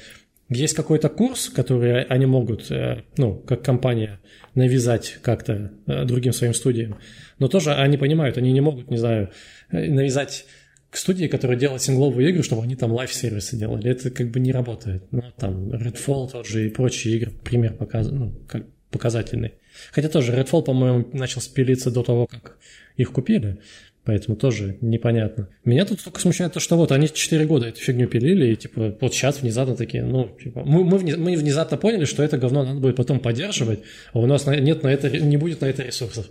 Есть какой-то курс, который они могут, э, ну, как компания, навязать как-то э, другим своим студиям. Но тоже они понимают, они не могут, не знаю, э, навязать к студии, которая делает сингловые игры, чтобы они там лайф-сервисы делали. Это как бы не работает. Ну, там Redfall тот же и прочие игры, пример показ... ну, как показательный. Хотя тоже Redfall, по-моему, начал спилиться до того, как их купили. Поэтому тоже непонятно. Меня тут только смущает то, что вот они 4 года эту фигню пилили, и типа вот сейчас внезапно такие, ну, типа, мы, мы, мы внезапно поняли, что это говно надо будет потом поддерживать, а у нас нет на это, не будет на это ресурсов.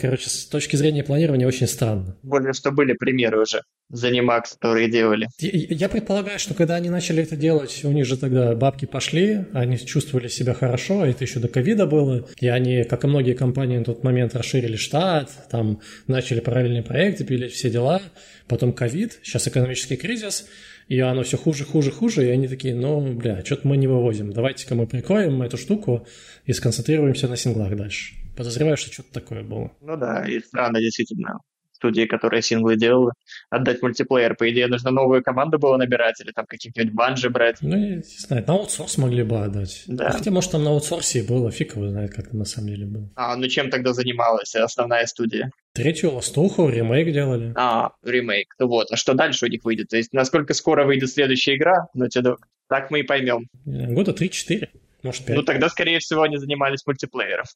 Короче, с точки зрения планирования очень странно. Более что были примеры уже. Занимакс, которые делали. Я, я предполагаю, что когда они начали это делать, у них же тогда бабки пошли, они чувствовали себя хорошо, это еще до ковида было, и они, как и многие компании на тот момент, расширили штат, там начали параллельные проекты, пилить все дела, потом ковид, сейчас экономический кризис, и оно все хуже, хуже, хуже, и они такие, ну, бля, что-то мы не вывозим, давайте-ка мы прикроем эту штуку и сконцентрируемся на синглах дальше. Подозреваю, что что-то такое было. Ну да, и странно действительно студии, которые синглы делала, отдать мультиплеер. По идее, нужно новую команду было набирать или там каких-нибудь банжи брать. Ну, я не знаю, на аутсорс могли бы отдать. Да. Хотя, может, там на аутсорсе было, фиг его знает, как там на самом деле было. А, ну чем тогда занималась основная студия? Третью ластуху, ремейк делали. А, ремейк. Ну вот, а что дальше у них выйдет? То есть, насколько скоро выйдет следующая игра? Ну, так мы и поймем. Года 3-4. Может, 5. Ну, тогда, скорее всего, они занимались мультиплеером.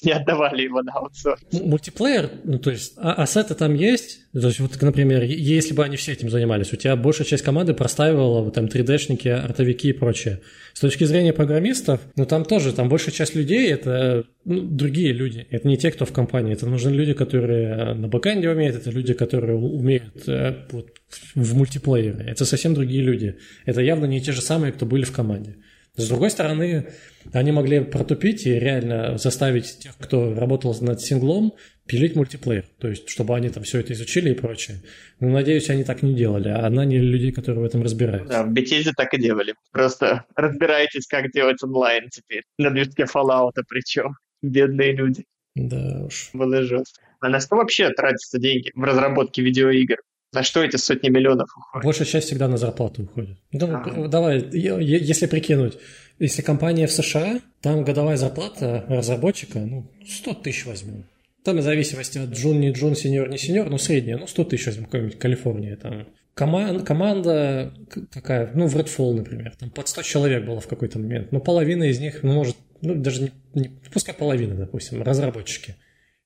не отдавали его на аутсорс. Мультиплеер, ну то есть а ассеты там есть, то есть вот, например, если бы они все этим занимались, у тебя большая часть команды простаивала вот, там 3D-шники, артовики и прочее. С точки зрения программистов, ну там тоже, там большая часть людей это ну, другие люди, это не те, кто в компании, это нужны люди, которые на бэкэнде умеют, это люди, которые умеют э, вот, в мультиплеере, это совсем другие люди. Это явно не те же самые, кто были в команде. С другой стороны, они могли протупить и реально заставить тех, кто работал над синглом, пилить мультиплеер. То есть, чтобы они там все это изучили и прочее. Но, надеюсь, они так не делали, а наняли людей, которые в этом разбираются. Да, в Bethesda так и делали. Просто разбираетесь, как делать онлайн теперь. На движке Fallout причем. Бедные люди. Да уж. Было жестко. А на что вообще тратятся деньги в разработке видеоигр? На что эти сотни миллионов уходят? Большая часть всегда на зарплату уходит. Ну, а. Давай, если прикинуть, если компания в США, там годовая зарплата разработчика, ну, 100 тысяч возьмем. Там в зависимости от джун, не джун, сеньор, не сеньор, ну, средняя, ну, 100 тысяч возьмем, какой-нибудь Калифорния, там. Коман, команда какая, ну, в Redfall, например, там под 100 человек было в какой-то момент, но половина из них, ну, может, ну, даже не, не пускай половина, допустим, разработчики.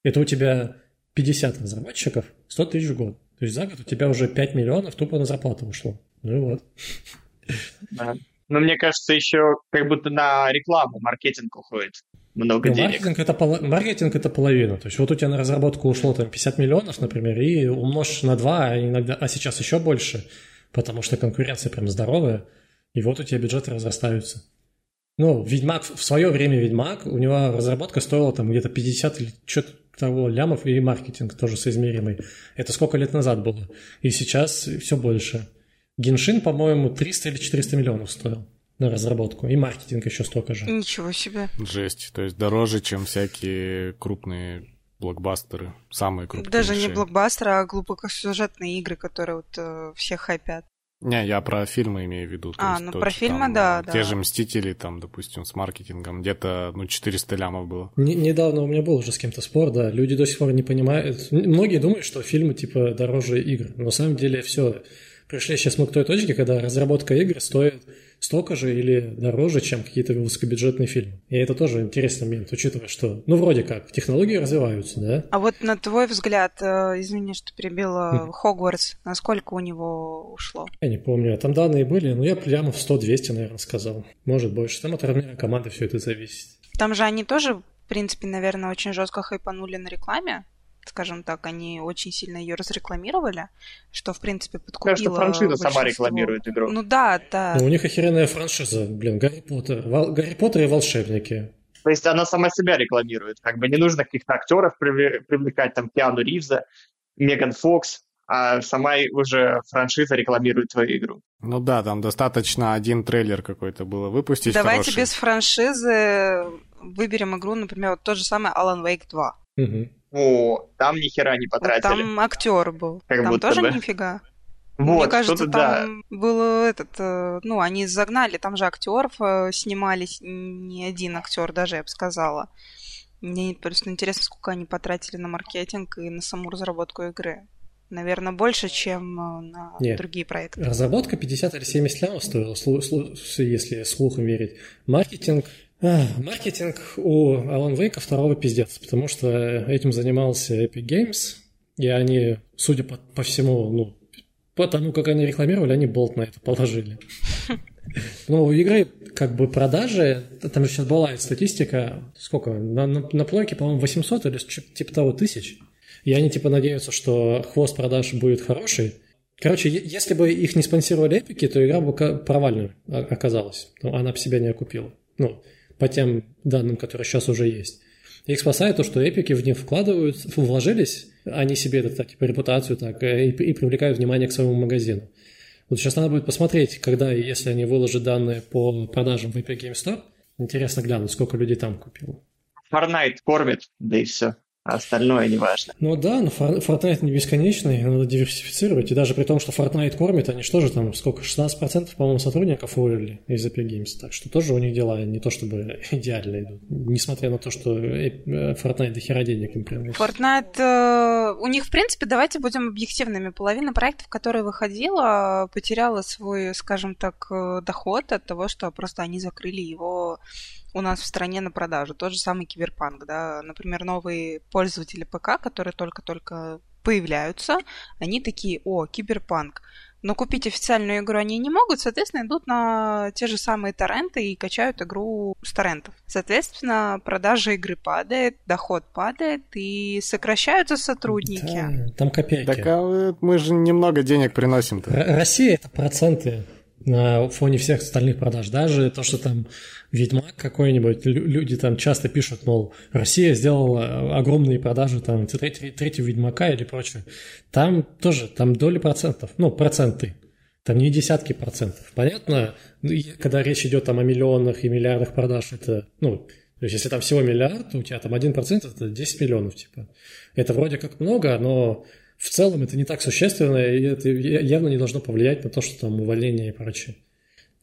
Это у тебя 50 разработчиков, 100 тысяч в год. То есть за год у тебя уже 5 миллионов тупо на зарплату ушло. Ну и вот. Да. Но мне кажется, еще как будто на рекламу, маркетинг уходит много ну, денег. Маркетинг это, пол... маркетинг это половина. То есть вот у тебя на разработку ушло там 50 миллионов, например, и умножь на 2, а иногда, а сейчас еще больше, потому что конкуренция прям здоровая, и вот у тебя бюджеты разрастаются. Ну, Ведьмак, в свое время Ведьмак, у него разработка стоила там где-то 50 или что-то того лямов и маркетинг тоже соизмеримый. Это сколько лет назад было. И сейчас все больше. Геншин, по-моему, 300 или 400 миллионов стоил на разработку. И маркетинг еще столько же. Ничего себе. Жесть. То есть дороже, чем всякие крупные блокбастеры. Самые крупные. Даже не блокбастеры, а глубокосюжетные игры, которые вот э, все хайпят. Не, я про фильмы имею в виду. а, есть, ну про фильмы, там, да, те да. Те же «Мстители», там, допустим, с маркетингом, где-то, ну, 400 лямов было. Не, недавно у меня был уже с кем-то спор, да, люди до сих пор не понимают. Многие думают, что фильмы, типа, дороже игр. Но на самом деле все пришли сейчас мы к той точке, когда разработка игр стоит столько же или дороже, чем какие-то высокобюджетные фильмы. И это тоже интересный момент, учитывая, что, ну, вроде как, технологии развиваются, да? А вот на твой взгляд, э, извини, что перебила, Хогвартс, насколько у него ушло? Я не помню, там данные были, но я прямо в 100-200, наверное, сказал. Может больше. Там от размера команды все это зависит. Там же они тоже, в принципе, наверное, очень жестко хайпанули на рекламе скажем так, они очень сильно ее разрекламировали, что, в принципе, подкупило Кажется, франшиза сама рекламирует игру. Ну да, да. Ну, у них охеренная франшиза, блин, Гарри Поттер. Вол... Гарри Поттер и волшебники. То есть она сама себя рекламирует. Как бы не нужно каких-то актеров привлекать, там, Киану Ривза, Меган Фокс, а сама уже франшиза рекламирует твою игру. Ну да, там достаточно один трейлер какой-то было выпустить Давайте хороший. без франшизы выберем игру, например, вот тот же самый Alan Wake 2. Угу. О, там ни хера не потратили. Там актер был. Как там будто тоже бы. нифига. Вот, Мне кажется, там был этот, э, ну, они загнали, там же актеров э, снимались, не один актер даже, я бы сказала. Мне просто интересно, сколько они потратили на маркетинг и на саму разработку игры. Наверное, больше, чем э, на Нет. другие проекты. Разработка 50 или 70 лямов стоила, если слухам верить. Маркетинг... а, маркетинг у Alan Wake второго пиздец, потому что этим занимался Epic Games, и они, судя по, по всему, ну, по тому, как они рекламировали, они болт на это положили. Ну, у игры как бы продажи, там же сейчас была статистика, сколько, на, на, на плойке, по-моему, 800 или типа того тысяч. И они типа надеются, что хвост продаж будет хороший. Короче, если бы их не спонсировали эпики, то игра бы провальной оказалась. Ну, Она бы себя не окупила. Ну, по тем данным, которые сейчас уже есть. Их спасает то, что эпики в них вкладывают, вложились, они себе это, так, типа, репутацию так, э, и, и привлекают внимание к своему магазину. Вот сейчас надо будет посмотреть, когда и если они выложат данные по продажам в Epic Game Store. Интересно глянуть, сколько людей там купило. Fortnite кормит, да и все. А остальное не важно. Ну да, но Fortnite не бесконечный, надо диверсифицировать. И даже при том, что Fortnite кормит, они что же там, сколько, 16%, по-моему, сотрудников уволили из Epic Games. Так что тоже у них дела не то чтобы идеально идут. Несмотря на то, что э, Fortnite до хера денег им приносит. Fortnite, э, у них, в принципе, давайте будем объективными. Половина проектов, которые выходила, потеряла свой, скажем так, э, доход от того, что просто они закрыли его у нас в стране на продажу. Тот же самый киберпанк, да. Например, новые пользователи ПК, которые только-только появляются, они такие, о, киберпанк. Но купить официальную игру они не могут, соответственно, идут на те же самые торренты и качают игру с торрентов. Соответственно, продажа игры падает, доход падает и сокращаются сотрудники. Да, там копейки. Так а мы же немного денег приносим-то. Р- Россия это проценты на фоне всех остальных продаж. Даже то, что там Ведьмак какой-нибудь, лю- люди там часто пишут, мол, Россия сделала огромные продажи там треть- третьего Ведьмака или прочее. Там тоже, там доли процентов, ну, проценты. Там не десятки процентов. Понятно, ну, когда речь идет там о миллионах и миллиардах продаж, это, ну, то есть если там всего миллиард, то у тебя там один процент это 10 миллионов, типа. Это вроде как много, но в целом это не так существенно, и это явно не должно повлиять на то, что там увольнение и прочее.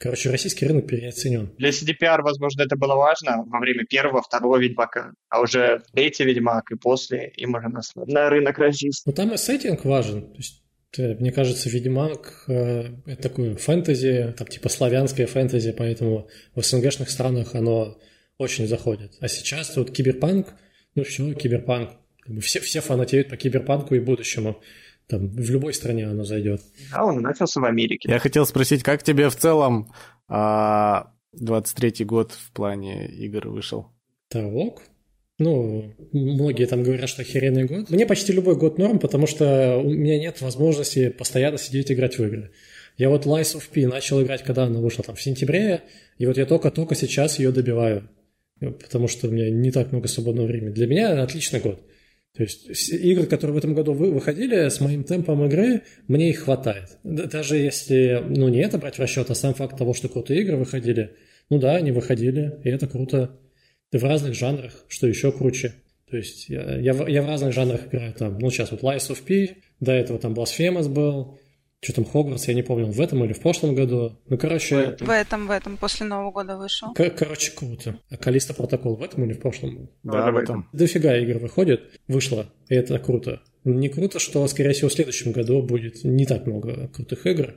Короче, российский рынок переоценен. Для CDPR, возможно, это было важно во время первого, второго Ведьмака, а уже третий Ведьмак и после им уже на, на рынок российский. Но там и сеттинг важен. То есть, э, мне кажется, Ведьмак э, это такое фэнтези, там типа славянское фэнтези, поэтому в СНГшных странах оно очень заходит. А сейчас тут киберпанк, ну все, киберпанк. Как бы все, все фанатеют по киберпанку и будущему. Там в любой стране оно зайдет. А он начался в Америке. Я хотел спросить, как тебе в целом а, 23-й год в плане игр вышел? Так. Ну, многие там говорят, что охеренный год. Мне почти любой год норм, потому что у меня нет возможности постоянно сидеть и играть в игры. Я вот Lies of P начал играть, когда она вышла там в сентябре, и вот я только-только сейчас ее добиваю, потому что у меня не так много свободного времени. Для меня отличный год. То есть игры, которые в этом году вы- выходили, с моим темпом игры, мне их хватает. Даже если, ну, не это брать в расчет, а сам факт того, что крутые игры выходили, ну да, они выходили, и это круто. И в разных жанрах, что еще круче. То есть я, я, я в разных жанрах играю там. Ну, сейчас вот Lies of P, до этого там Blasphemous был, что там Хогвартс, я не помню, в этом или в прошлом году. Ну, короче, В этом, в этом, после Нового года вышел. кор- короче, круто. А Калиста Протокол в этом или в прошлом? Да, в в этом. Дофига игр выходит, вышло, и это круто. Не круто, что, скорее всего, в следующем году будет не так много крутых игр.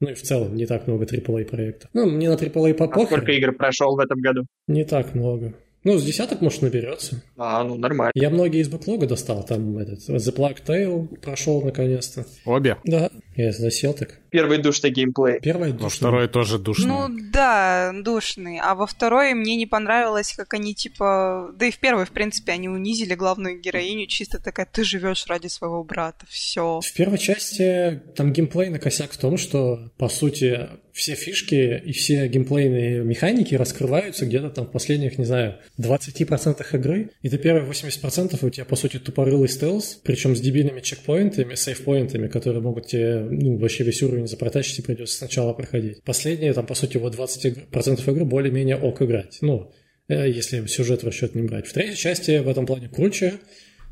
Ну и в целом не так много AAA проектов. Ну, мне на AAA по а сколько игр прошел в этом году? Не так много. Ну, с десяток, может, наберется. А, ну нормально. Я многие из бэклога достал, там этот The Plague Tale прошел наконец-то. Обе? Да, я засел так. Первый душный геймплей. Первый душный. Во второй тоже душный. Ну да, душный. А во второй мне не понравилось, как они типа... Да и в первой, в принципе, они унизили главную героиню. Чисто такая, ты живешь ради своего брата. Все. В первой части там геймплей на косяк в том, что, по сути, все фишки и все геймплейные механики раскрываются где-то там в последних, не знаю, 20% игры. И ты первые 80% у тебя, по сути, тупорылый стелс, причем с дебильными чекпоинтами, сейфпоинтами, которые могут тебе ну, вообще весь уровень запортачить и придется сначала проходить. Последние, там, по сути, вот 20% игры более-менее ок играть. Ну, э, если сюжет в расчет не брать. В третьей части в этом плане круче,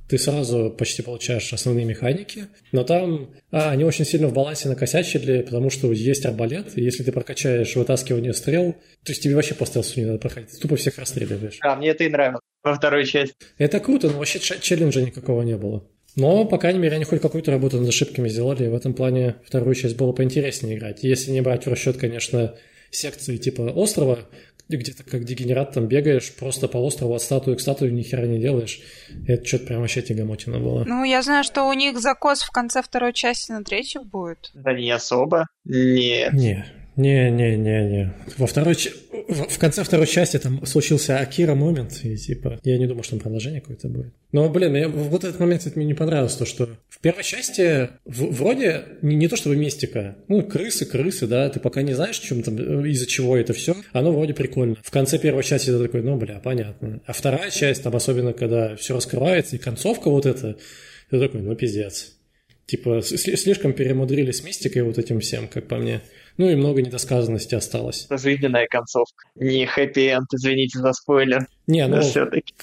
ты сразу почти получаешь основные механики, но там а, они очень сильно в балансе накосячили, потому что есть арбалет, и если ты прокачаешь вытаскивание стрел, то есть тебе вообще по стелсу не надо проходить, ты тупо всех расстреливаешь. А, мне это и нравилось во второй части. Это круто, но вообще челленджа никакого не было. Но, по крайней мере, они хоть какую-то работу над ошибками сделали, и в этом плане вторую часть было поинтереснее играть. Если не брать в расчет, конечно, секции типа острова, где-то как дегенерат там бегаешь просто по острову от статуи к статуе, ни хера не делаешь. Это что-то прям вообще тягомотина было. Ну, я знаю, что у них закос в конце второй части на третью будет. Да не особо. Нет. Не, не-не-не-не. Во второй в конце второй части там случился Акира момент, и типа, я не думаю, что там продолжение какое-то будет. Но, блин, я, вот этот момент это мне не понравилось, то, что в первой части в, вроде не, не то чтобы мистика, ну, крысы, крысы, да, ты пока не знаешь, чем там, из-за чего это все, оно вроде прикольно. В конце первой части ты такой, ну, бля, понятно. А вторая часть, там, особенно, когда все раскрывается, и концовка вот эта, ты такой, ну, пиздец. Типа, слишком перемудрили с мистикой вот этим всем, как по мне. Ну и много недосказанности осталось. Жизненная концовка. Не хэппи-энд, извините за спойлер. Не, ну,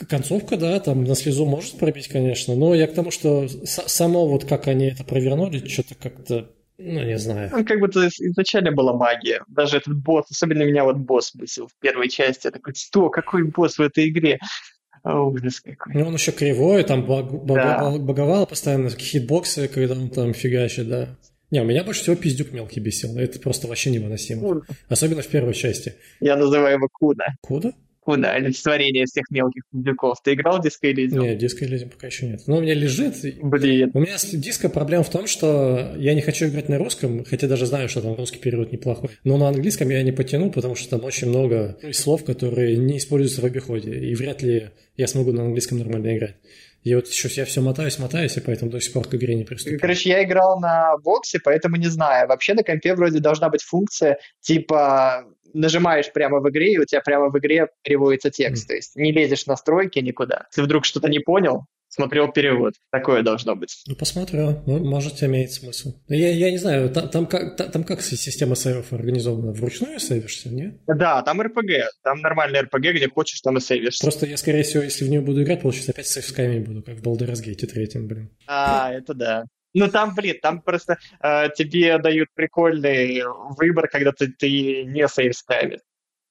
концовка, да, там на слезу может пробить, конечно, но я к тому, что само вот как они это провернули, что-то как-то ну, не знаю. Ну, как бы то изначально была магия. Даже этот босс, особенно меня вот босс бесил в первой части. Я такой, что, какой босс в этой игре? ужас какой. Ну, он еще кривой, там баг, да. баговал постоянно хитбоксы, когда он там фигачит, да. Не, у меня больше всего пиздюк мелкий бесил. Это просто вообще невыносимо. Куда? Особенно в первой части. Я называю его Куда. Куда? Куда? Олицетворение всех мелких пиздюков. Ты играл в Disco Elysium? Нет, Disco Elysium пока еще нет. Но у меня лежит. Блин. У меня с диско проблема в том, что я не хочу играть на русском, хотя даже знаю, что там русский перевод неплохой. Но на английском я не потяну, потому что там очень много слов, которые не используются в обиходе. И вряд ли я смогу на английском нормально играть. Я вот еще я все мотаюсь, мотаюсь, и поэтому до сих пор к игре не приступил. Короче, я играл на боксе, поэтому не знаю. Вообще на компе вроде должна быть функция, типа нажимаешь прямо в игре, и у тебя прямо в игре переводится текст. Mm. То есть не лезешь в настройки никуда. Если вдруг что-то не понял, смотрел перевод. Такое должно быть. Ну, посмотрю. Ну, может, имеет смысл. Я, я не знаю, там, там, как, там, как система сейвов организована? Вручную сейвишься, нет? Да, там РПГ. Там нормальный РПГ, где хочешь, там и сейвишься. Просто я, скорее всего, если в нее буду играть, получится опять сейв с буду, как в Baldur's Gate 3, блин. А, это да. Ну там, блин, там просто э, тебе дают прикольный выбор, когда ты, ты не сейвсками.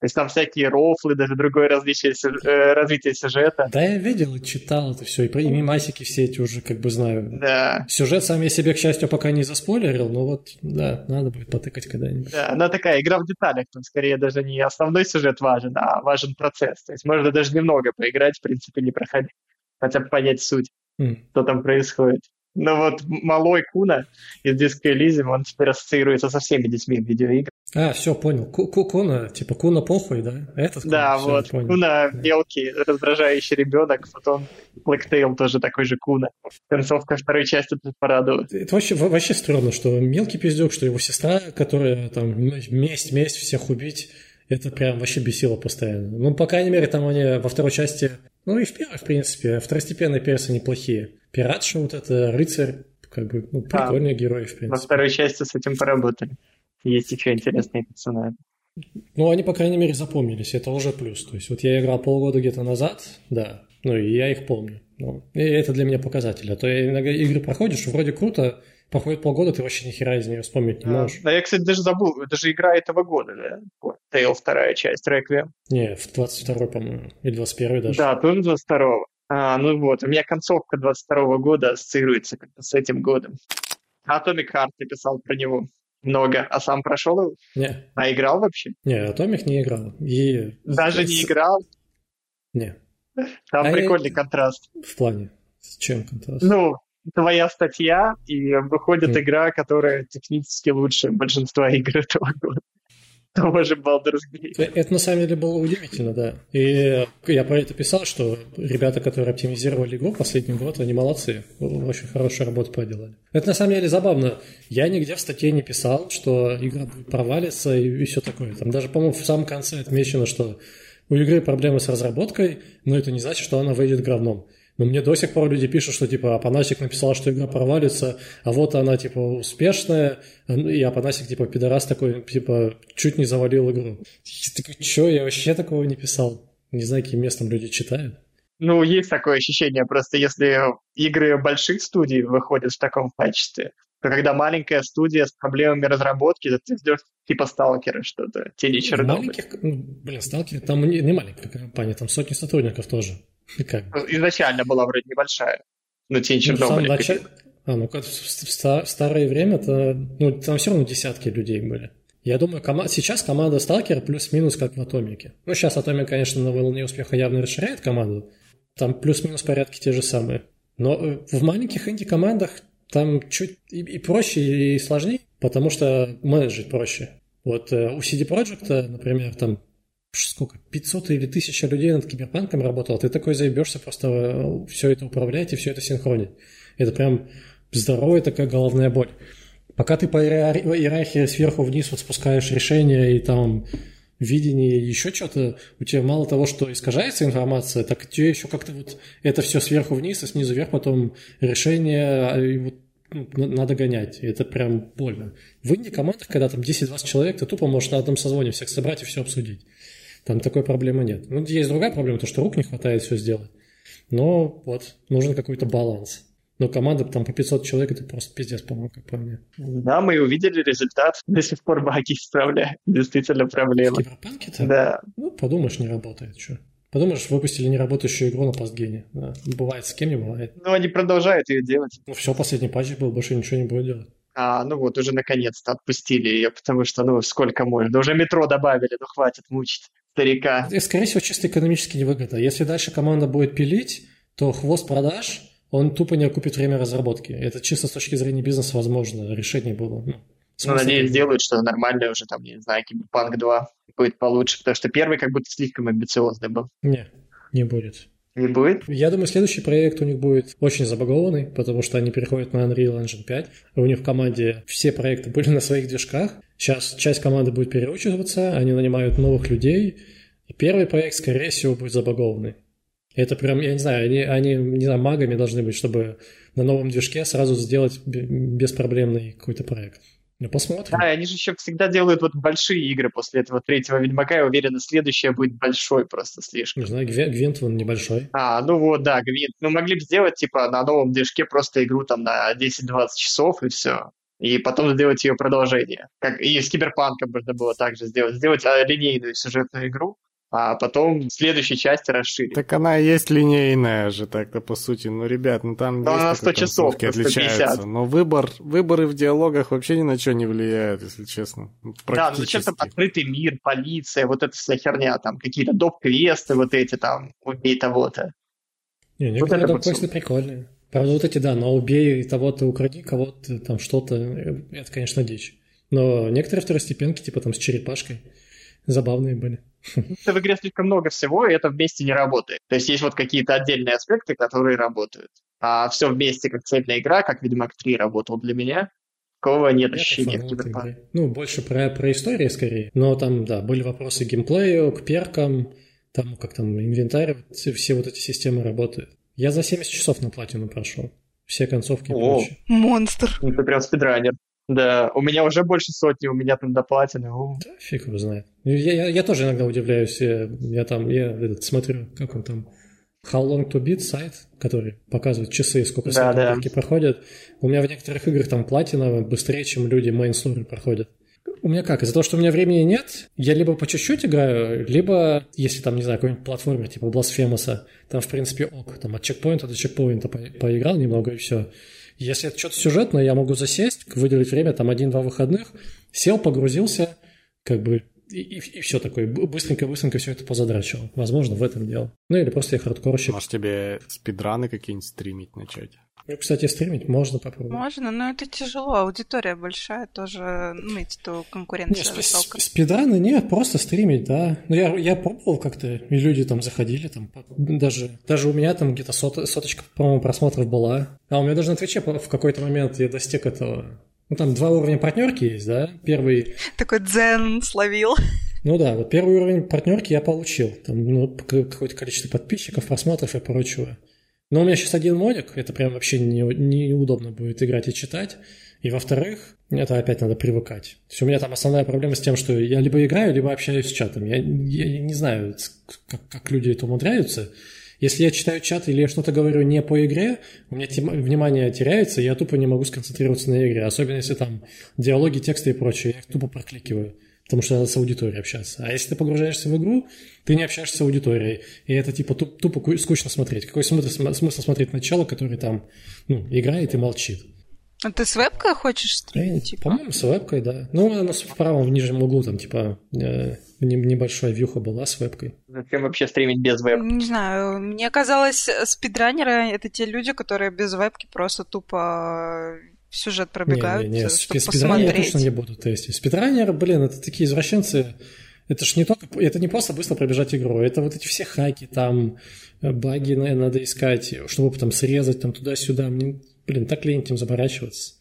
То есть там всякие рофлы, даже другое различие, э, развитие сюжета. Да, я видел и читал это все, и про мимасики все эти уже как бы знаю. Да. Сюжет сам я себе, к счастью, пока не заспойлерил, но вот, да, надо будет потыкать когда-нибудь. Да, она такая игра в деталях, там скорее даже не основной сюжет важен, а важен процесс. То есть можно даже немного поиграть, в принципе, не проходить, хотя бы понять суть, mm. что там происходит. Но вот малой Куна из Disco Elysium, он теперь ассоциируется со всеми детьми в видеоиграх. А, все, понял. Куна, типа Куна похуй, да? Этот Куна, Да, все, вот. Понял. Куна мелкий, раздражающий ребенок, потом Blacktail тоже такой же Куна. Концовка второй части тут порадует. Это вообще, вообще странно, что мелкий пиздюк, что его сестра, которая там месть, месть, всех убить, это прям вообще бесило постоянно. Ну, по крайней мере, там они во второй части, ну и в первой, в принципе, второстепенные персы неплохие. Пиратша вот это, рыцарь, как бы, ну, прикольный а, герой, в принципе. Во второй части с этим поработали. Есть еще интересные персонажи. Ну, они, по крайней мере, запомнились, это уже плюс. То есть вот я играл полгода где-то назад, да, ну и я их помню. Ну, и это для меня показатель. А то я иногда игры проходишь, вроде круто, проходит полгода, ты вообще ни хера из нее вспомнить не можешь. Да, я, кстати, даже забыл, это же игра этого года, да? Tale вторая часть, Requiem. Не, в 22 по-моему, или 21 даже. Да, тоже 22-го. А, ну вот, у меня концовка 22 года ассоциируется как-то с этим годом. Atomic Heart ты писал про него много, а сам прошел его? Не. А играл вообще? Не, Atomic не играл. И... Даже не играл? Не. Там а прикольный я... контраст. В плане? С чем контраст? Ну, твоя статья, и выходит mm. игра, которая технически лучше большинства игр этого года того же Baldur's Gate. Э, это на самом деле было удивительно, да. И я про это писал, что ребята, которые оптимизировали игру последний год, они молодцы. Очень хорошую работу проделали. Это на самом деле забавно. Я нигде в статье не писал, что игра провалится и, и все такое. Там даже, по-моему, в самом конце отмечено, что у игры проблемы с разработкой, но это не значит, что она выйдет говном. Но мне до сих пор люди пишут, что типа Апанасик написал, что игра провалится, а вот она типа успешная, и Апанасик типа пидорас такой, типа чуть не завалил игру. Я такой, чё, я вообще такого не писал. Не знаю, каким местом люди читают. Ну, есть такое ощущение, просто если игры больших студий выходят в таком качестве, то когда маленькая студия с проблемами разработки, то ты ждешь типа сталкера что-то, тени Чернобыля. Маленьких, ну, блин, сталкеры, там не, не маленькая компания, там сотни сотрудников тоже. Как? Изначально была вроде небольшая, но тень ну, Чернобыля. Ну, начале... А, ну как в старое время, то ну, там все равно десятки людей были. Я думаю, кома... сейчас команда Сталкер плюс-минус как в Атомике. Ну, сейчас Атомик, конечно, на волне успеха явно расширяет команду. Там плюс-минус порядки те же самые. Но э, в маленьких инди-командах там чуть и, и проще, и сложнее, потому что менеджить проще. Вот э, у CD Projekt, например, там сколько, 500 или 1000 людей над киберпанком работало, ты такой заебешься просто э, все это управлять и все это синхронить. Это прям здоровая такая головная боль. Пока ты по иерархии сверху вниз вот спускаешь решения и там видение еще что-то, у тебя мало того, что искажается информация, так тебе еще как-то вот это все сверху вниз и снизу вверх потом решение а, и вот ну, надо гонять. Это прям больно. В инди-командах, когда там 10-20 человек, ты тупо можешь на одном созвоне всех собрать и все обсудить. Там такой проблемы нет. Ну, есть другая проблема, то, что рук не хватает все сделать. Но вот, нужен какой-то баланс. Но команда там по 500 человек, это просто пиздец, по-моему, как по мне. Да, мы увидели результат. До сих пор баги исправляют. Действительно проблема. В Киберпанке-то? Да. Ну, подумаешь, не работает, что. Подумаешь, выпустили неработающую игру на постгене. Да. Бывает, с кем не бывает. Ну, они продолжают ее делать. Ну, все, последний патч был, больше ничего не будет делать. А, ну вот, уже наконец-то отпустили ее, потому что, ну, сколько можно. Уже метро добавили, ну, хватит мучить старика. Это, скорее всего, чисто экономически невыгодно. Если дальше команда будет пилить, то хвост продаж, он тупо не окупит время разработки. Это чисто с точки зрения бизнеса возможно решение было. Ну, ну надеюсь, сделают что-то нормальное уже, там, не знаю, Киберпанк 2 будет получше, потому что первый как будто слишком амбициозный был. Не, не будет. Не будет? Я думаю, следующий проект у них будет очень забагованный, потому что они переходят на Unreal Engine 5. У них в команде все проекты были на своих движках. Сейчас часть команды будет переучиваться, они нанимают новых людей. И первый проект, скорее всего, будет забагованный. Это прям, я не знаю, они, они, не знаю, магами должны быть, чтобы на новом движке сразу сделать беспроблемный какой-то проект. Ну, посмотрим. Да, они же еще всегда делают вот большие игры после этого третьего Ведьмака. Я уверен, следующее будет большой просто слишком. Не знаю, Гвинт он небольшой. А, ну вот, да, Гвинт. Ну, могли бы сделать, типа, на новом движке просто игру там на 10-20 часов и все. И потом сделать ее продолжение. Как и с Киберпанком можно было также сделать. Сделать а, линейную сюжетную игру, а потом в следующей части расширить. Так она и есть линейная же так-то, по сути. Ну, ребят, ну там Но на 100 часов, отличаются. Но выбор, выборы в диалогах вообще ни на что не влияют, если честно. Да, ну зачем там открытый мир, полиция, вот эта вся херня, там какие-то доп-квесты вот эти там, убей того-то. Не, некоторые вот доп-квесты прикольные. Правда, вот эти, да, но убей того-то, укради кого-то, там что-то, это, конечно, дичь. Но некоторые второстепенки, типа там с черепашкой, забавные были. В игре слишком много всего, и это вместе не работает. То есть есть вот какие-то отдельные аспекты, которые работают. А все вместе, как цельная игра, как Ведьмак 3 работал для меня, такого нет это ощущения в Киберпанке. Ну, больше про, про историю скорее. Но там, да, были вопросы к геймплею, к перкам, там, как там, инвентарь, все, все вот эти системы работают. Я за 70 часов на платину прошел. Все концовки и прочее. Монстр. Ну, ты прям спидранер. Да, у меня уже больше сотни, у меня там до платины. Да, фиг его знает. Я, я, я тоже иногда удивляюсь. Я, я там, я этот, смотрю, как он там, How Long to Beat сайт, который показывает часы, сколько да, да. проходят. У меня в некоторых играх там платина быстрее, чем люди мейнсторы проходят. у меня как? Из-за того, что у меня времени нет, я либо по чуть-чуть играю, либо, если там, не знаю, какой-нибудь платформер типа Blasphemous, там, в принципе, ок, там от чекпоинта до чекпоинта по поиграл немного и все. Если это что-то сюжетное, я могу засесть, выделить время, там, один-два выходных, сел, погрузился, как бы и, и, и все такое, быстренько-быстренько все это позадрачивал. Возможно, в этом дело. Ну или просто я хардкорщик. Может тебе спидраны какие-нибудь стримить начать? Ну, кстати, стримить можно попробовать. Можно, но это тяжело. Аудитория большая тоже, ну, эти то конкуренция не, высокая. Спидраны нет, просто стримить, да. Ну, я, я пробовал как-то, и люди там заходили, там, даже, даже у меня там где-то сот, соточка, по-моему, просмотров была. А у меня даже на Твиче в какой-то момент я достиг этого ну, там два уровня партнерки есть, да? Первый... Такой дзен словил. Ну да, вот первый уровень партнерки я получил. Там ну, какое-то количество подписчиков, просмотров и прочего. Но у меня сейчас один модик, это прям вообще не, неудобно будет играть и читать. И во-вторых, это опять надо привыкать. То есть у меня там основная проблема с тем, что я либо играю, либо общаюсь с чатом. Я, я не знаю, как, как люди это умудряются. Если я читаю чат или я что-то говорю не по игре, у меня тем, внимание теряется, и я тупо не могу сконцентрироваться на игре. Особенно если там диалоги, тексты и прочее, я их тупо прокликиваю потому что надо с аудиторией общаться. А если ты погружаешься в игру, ты не общаешься с аудиторией, и это типа туп, тупо скучно смотреть. Какой смысл, смысл смотреть на чело, который там ну, играет и молчит? А ты с вебкой хочешь стримить? Типа? По-моему, с вебкой, да. Ну, она в правом в нижнем углу там, типа, э, небольшая вьюха была с вебкой. Зачем вообще стримить без вебки? Не знаю, мне казалось, спидранеры — это те люди, которые без вебки просто тупо сюжет пробегают, не, не, не. чтобы Спидранеры посмотреть. точно не будут тестить. Спидранеры, блин, это такие извращенцы. Это ж не только, это не просто быстро пробежать игру, это вот эти все хаки, там, баги надо искать, чтобы там срезать там туда-сюда. Мне, блин, так лень этим заморачиваться.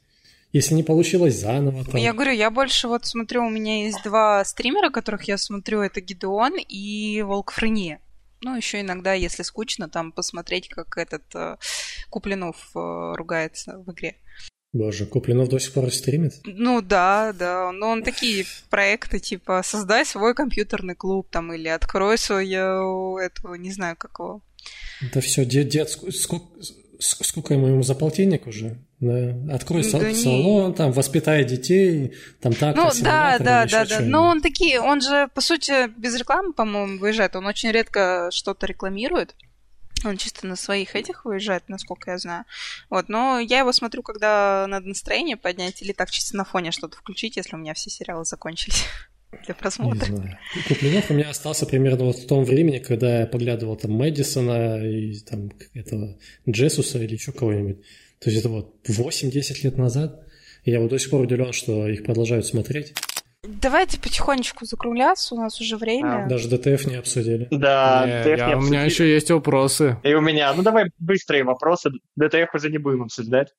Если не получилось заново. Там... Я говорю, я больше вот смотрю, у меня есть два стримера, которых я смотрю, это Гидеон и Волкфрени. Ну, еще иногда, если скучно, там посмотреть, как этот э, Куплинов э, ругается в игре. Боже, Куплинов до сих пор стримит? Ну да, да. Но он такие проекты, типа, создай свой компьютерный клуб там, или открой свою, этого, не знаю какого. Да все, дед, дед, сколько, сколько ему за полтинник уже? Да. Открой да салон, не... там, воспитай детей, там так. Ну да, да, да, да. Но он такие, он же, по сути, без рекламы, по-моему, выезжает. Он очень редко что-то рекламирует. Он чисто на своих этих выезжает, насколько я знаю. Вот, но я его смотрю, когда надо настроение поднять, или так чисто на фоне что-то включить, если у меня все сериалы закончились для просмотра. Не знаю. Куплинов у меня остался примерно вот в том времени, когда я поглядывал там Мэдисона и там этого Джесуса или еще кого-нибудь. То есть это вот 8-10 лет назад. И я вот до сих пор удивлен, что их продолжают смотреть. Давайте потихонечку закругляться, у нас уже время. А, даже ДТФ не обсудили. Да, не, ДТФ я, не обсудили. У меня еще есть вопросы. И у меня. Ну давай быстрые вопросы. ДТФ уже не будем обсуждать.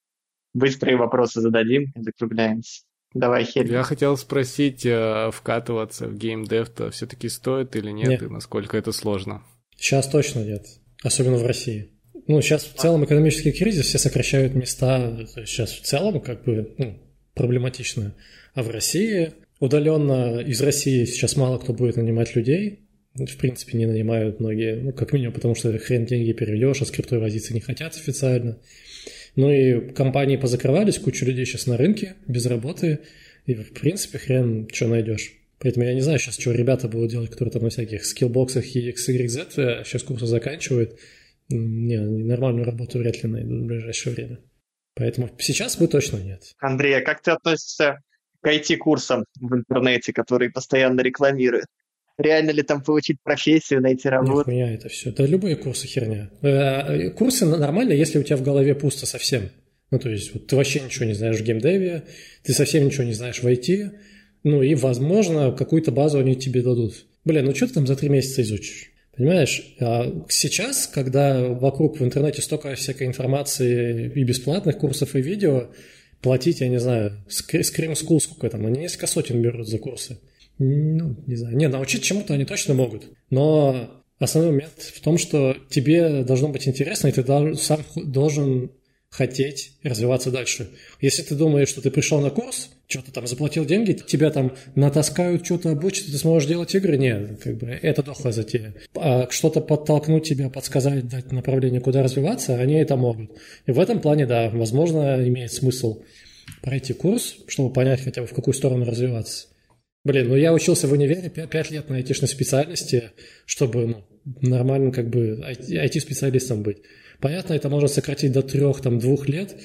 Быстрые вопросы зададим и закругляемся. Давай, Хель. Я хотел спросить, э, вкатываться в геймдев-то все-таки стоит или нет, нет, и насколько это сложно? Сейчас точно нет, особенно в России. Ну, сейчас в целом экономический кризис, все сокращают места, сейчас в целом как бы ну, проблематично. А в России Удаленно из России сейчас мало кто будет нанимать людей. В принципе, не нанимают многие, ну, как минимум, потому что хрен деньги переведешь, а с возиться не хотят официально. Ну и компании позакрывались, куча людей сейчас на рынке, без работы, и, в принципе, хрен что найдешь. Поэтому я не знаю сейчас, что ребята будут делать, которые там на всяких скиллбоксах и XYZ а сейчас курсы заканчивают. Не, нормальную работу вряд ли найдут в ближайшее время. Поэтому сейчас бы точно нет. Андрей, а как ты относишься к IT-курсам в интернете, которые постоянно рекламируют. Реально ли там получить профессию, найти работу? Нихуя это все. Да любые курсы херня. Э, курсы нормально, если у тебя в голове пусто совсем. Ну, то есть, вот ты вообще ничего не знаешь в геймдеве, ты совсем ничего не знаешь в IT, ну и, возможно, какую-то базу они тебе дадут. Блин, ну что ты там за три месяца изучишь? Понимаешь, а сейчас, когда вокруг в интернете столько всякой информации и бесплатных курсов и видео, платить, я не знаю, Scream School сколько там, они несколько сотен берут за курсы. Ну, не знаю. Не, научить чему-то они точно могут. Но основной момент в том, что тебе должно быть интересно, и ты сам должен хотеть развиваться дальше. Если ты думаешь, что ты пришел на курс, что-то там заплатил деньги, тебя там натаскают, что-то обучат, ты сможешь делать игры, нет, как бы это дохлая затея. А что-то подтолкнуть тебя, подсказать, дать направление, куда развиваться, они это могут. И в этом плане, да, возможно, имеет смысл пройти курс, чтобы понять хотя бы в какую сторону развиваться. Блин, ну я учился в универе 5 лет на айтишной специальности, чтобы ну, нормальным как бы IT-специалистом быть. Понятно, это можно сократить до трех, там, двух лет,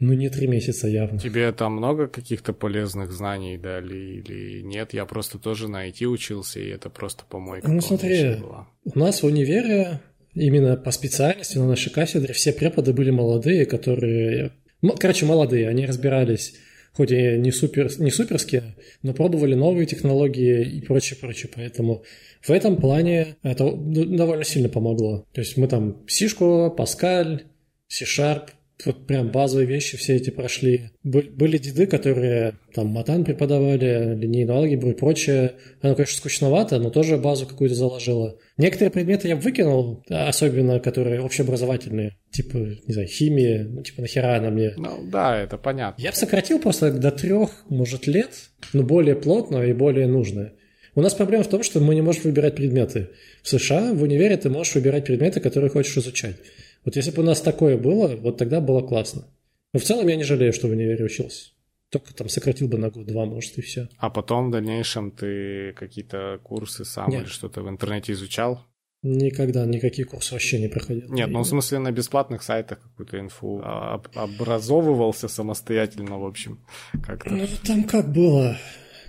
ну, не три месяца явно. Тебе там много каких-то полезных знаний дали или нет? Я просто тоже на IT учился, и это просто помойка. Ну, смотри, была. у нас в универе именно по специальности на нашей кафедре все преподы были молодые, которые... Короче, молодые, они разбирались хоть и не, супер, не суперские, но пробовали новые технологии и прочее, прочее. Поэтому в этом плане это довольно сильно помогло. То есть мы там Сишку, Паскаль, C-Sharp, вот прям базовые вещи все эти прошли. Были деды, которые там матан преподавали, линейную алгебру и прочее. Оно, конечно, скучновато, но тоже базу какую-то заложило. Некоторые предметы я выкинул, особенно которые общеобразовательные, типа, не знаю, химия, ну, типа, нахера она мне. Ну, да, это понятно. Я бы сократил просто до трех, может, лет, но более плотно и более нужное. У нас проблема в том, что мы не можем выбирать предметы. В США в универе ты можешь выбирать предметы, которые хочешь изучать. Вот если бы у нас такое было, вот тогда было классно. Но в целом я не жалею, что в универе учился. Только там сократил бы на год-два, может, и все. А потом в дальнейшем ты какие-то курсы сам Нет. или что-то в интернете изучал? Никогда никакие курсы вообще не проходил. Нет, ну в смысле на бесплатных сайтах какую-то инфу об- образовывался самостоятельно, в общем, как-то. Ну там как было?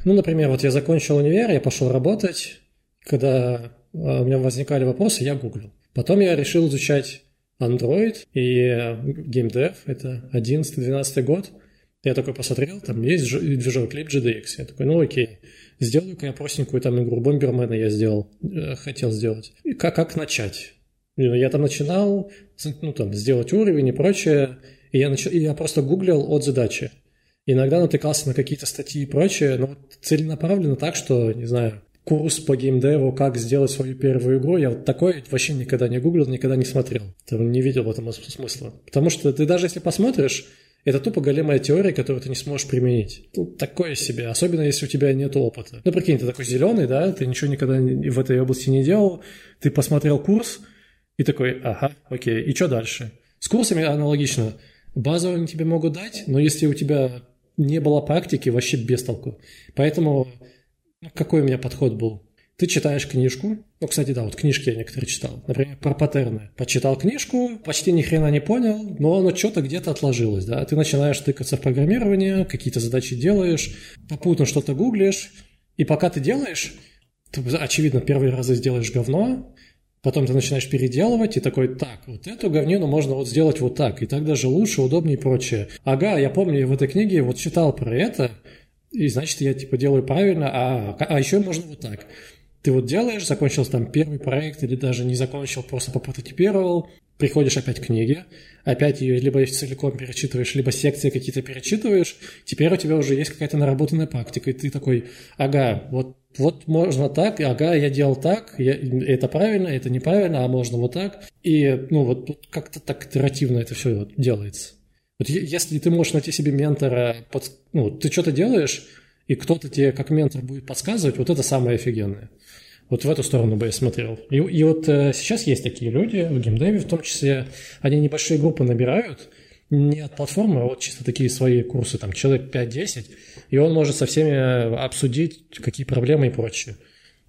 Ну, например, вот я закончил универ, я пошел работать. Когда а, у меня возникали вопросы, я гуглил. Потом я решил изучать Android и GameDev, это 11-12 год. Я такой посмотрел, там есть движок LibGDX. Я такой, ну окей, сделаю-ка я простенькую там игру Бомбермена я сделал, э, хотел сделать. И как, как начать? Ну, я там начинал, ну там, сделать уровень и прочее, и я, нач... и я просто гуглил от задачи. Иногда натыкался на какие-то статьи и прочее, но целенаправленно так, что, не знаю, курс по геймдеву, как сделать свою первую игру, я вот такой вообще никогда не гуглил, никогда не смотрел. Там не видел в этом смысла. Потому что ты даже если посмотришь, это тупо големая теория, которую ты не сможешь применить. Тут такое себе, особенно если у тебя нет опыта. Ну, прикинь, ты такой зеленый, да, ты ничего никогда в этой области не делал, ты посмотрел курс и такой, ага, окей, и что дальше? С курсами аналогично. Базовые они тебе могут дать, но если у тебя не было практики, вообще без толку. Поэтому какой у меня подход был? Ты читаешь книжку. Ну, кстати, да, вот книжки я некоторые читал. Например, про паттерны. Почитал книжку, почти ни хрена не понял, но оно что-то где-то отложилось, да. Ты начинаешь тыкаться в программирование, какие-то задачи делаешь, попутно что-то гуглишь, и пока ты делаешь, ты, очевидно, первые разы сделаешь говно, потом ты начинаешь переделывать и такой, так, вот эту говнину можно вот сделать вот так, и так даже лучше, удобнее и прочее. Ага, я помню, я в этой книге вот читал про это, и значит, я типа делаю правильно, а, а еще можно вот так. Ты вот делаешь, закончил там первый проект или даже не закончил, просто попрототипировал, приходишь опять к книге, опять ее либо целиком перечитываешь, либо секции какие-то перечитываешь, теперь у тебя уже есть какая-то наработанная практика, и ты такой, ага, вот, вот можно так, ага, я делал так, я, это правильно, это неправильно, а можно вот так. И, ну, вот как-то так итеративно это все делается. Вот если ты можешь найти себе ментора, под, ну, ты что-то делаешь, и кто-то тебе как ментор будет подсказывать, вот это самое офигенное. Вот в эту сторону бы я смотрел. И, и вот э, сейчас есть такие люди, в геймдеве в том числе, они небольшие группы набирают, не от платформы, а вот чисто такие свои курсы, там человек 5-10, и он может со всеми обсудить, какие проблемы и прочее.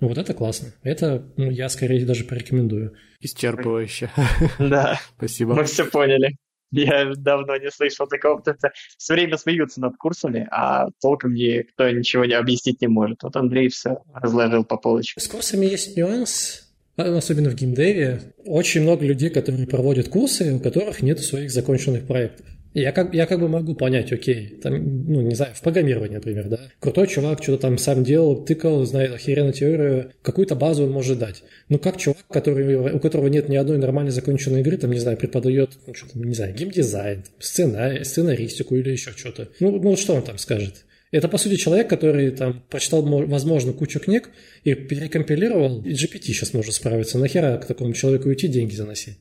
Ну вот это классно. Это ну, я скорее даже порекомендую. Исчерпывающе. Да. Спасибо. Мы все поняли. Я давно не слышал такого, что все время смеются над курсами, а толком никто ничего не объяснить не может. Вот Андрей все разложил по полочкам. С курсами есть нюанс, особенно в геймдеве. Очень много людей, которые проводят курсы, у которых нет своих законченных проектов. Я как, я как бы могу понять, окей, там, ну, не знаю, в программировании, например, да. Крутой чувак что-то там сам делал, тыкал, знает охеренную теорию, какую-то базу он может дать. Ну, как чувак, который, у которого нет ни одной нормально законченной игры, там, не знаю, преподает, ну, что там, не знаю, геймдизайн, сценарий, сценаристику или еще что-то. Ну, ну, что он там скажет? Это, по сути, человек, который там прочитал, возможно, кучу книг и перекомпилировал, и GPT сейчас может справиться. Нахера к такому человеку уйти деньги заносить?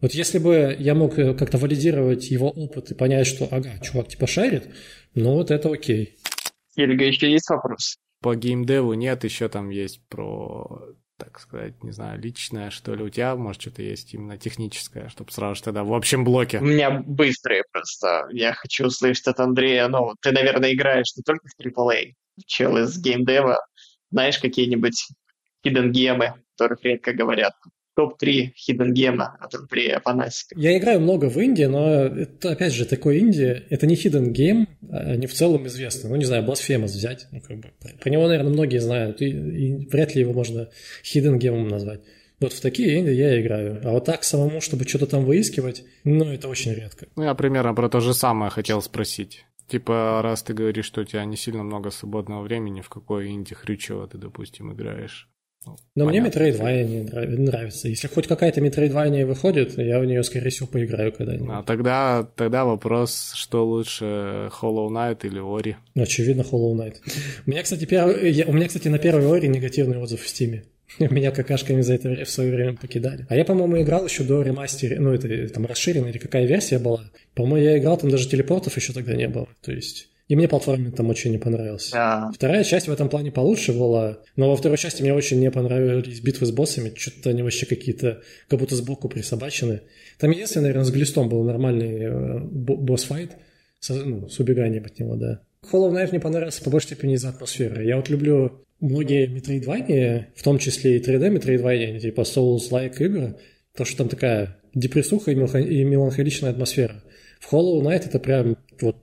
Вот если бы я мог э, как-то валидировать его опыт и понять, что, ага, чувак типа шарит, ну вот это окей. Ельга, еще есть вопрос? По геймдеву нет, еще там есть про так сказать, не знаю, личное, что ли, у тебя, может, что-то есть именно техническое, чтобы сразу же тогда в общем блоке? У меня быстрые просто. Я хочу услышать от Андрея, ну, ты, наверное, играешь не только в AAA, чел из геймдева, знаешь какие-нибудь hidden гемы, которых редко говорят топ-3 hidden гема от Андрея Афанасика. Я играю много в Индии, но это, опять же, такой Индия, это не hidden game, а не в целом известно. Ну, не знаю, Blasphemous взять, ну, как бы, про него, наверное, многие знают, и, и вряд ли его можно hidden гемом назвать. Вот в такие инди я играю. А вот так самому, чтобы что-то там выискивать, ну, это очень редко. Ну, я примерно про то же самое хотел спросить. Типа, раз ты говоришь, что у тебя не сильно много свободного времени, в какой инди хрючево ты, допустим, играешь? Но мне Metroidvania нравится. Если хоть какая-то Metroidvania выходит, я в нее, скорее всего, поиграю когда-нибудь. А тогда, тогда вопрос, что лучше, Hollow Knight или Ori? Очевидно, Hollow Knight. У меня, кстати, первый, я, у меня, кстати, на первой Ori негативный отзыв в Стиме. Меня какашками за это в свое время покидали. А я, по-моему, играл еще до ремастера, ну, это там расширенная или какая версия была. По-моему, я играл, там даже телепортов еще тогда не было. То есть и мне платформер там очень не понравился. Да. Вторая часть в этом плане получше была, но во второй части мне очень не понравились битвы с боссами. Что-то они вообще какие-то, как будто сбоку присобачены. Там единственное, наверное, с глистом был нормальный э, босс-файт с, ну, с убеганием от него, да. Hollow Knight мне понравился по большей степени из-за атмосферы. Я вот люблю многие Metroidvania, в том числе и 3D Metroidvania, типа Souls-like игры, то, что там такая депрессуха и меланхоличная атмосфера. В Hollow Knight это прям вот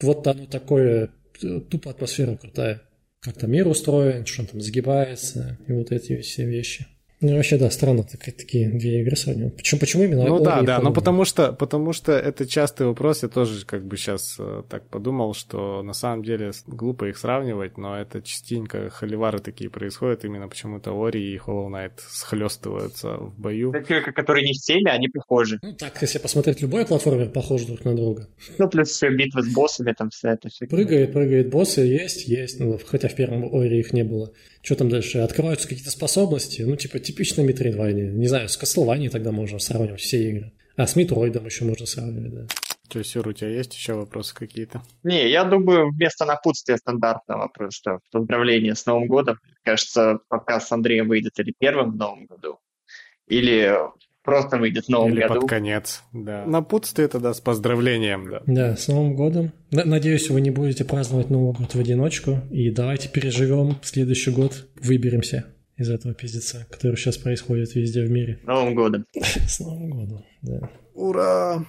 вот оно такое, э, тупо атмосфера крутая. Как там мир устроен, что он там сгибается, и вот эти все вещи. Ну, вообще, да, странно так, такие две игры сравнивать. Почему, почему именно Ну да, да, но потому что, потому что это частый вопрос, я тоже как бы сейчас э, так подумал, что на самом деле глупо их сравнивать, но это частенько холивары такие происходят, именно почему-то Ори и Hollow Knight схлестываются в бою. Такие, которые не в теме, они похожи. Ну так, если посмотреть, любой платформер похож друг на друга. Ну, плюс все битвы с боссами, там вся это все. Прыгает, прыгает боссы, есть, есть, ну, хотя в первом Ори их не было. Что там дальше? Открываются какие-то способности, ну, типа, типичная Metroidvania. Не знаю, с Castlevania тогда можно сравнивать все игры. А с Метроидом еще можно сравнивать, да. Что, Сюр, у тебя есть еще вопросы какие-то? Не, я думаю, вместо напутствия стандартного просто поздравления с Новым годом. Кажется, пока с Андреем выйдет или первым в Новом году, или просто выйдет в новом Или году. под конец, да. Напутствие тогда с поздравлением, да. Да, с Новым годом. Надеюсь, вы не будете праздновать Новый год в одиночку. И давайте переживем следующий год, выберемся из этого пиздеца, который сейчас происходит везде в мире. С Новым годом. С Новым годом, да. Ура!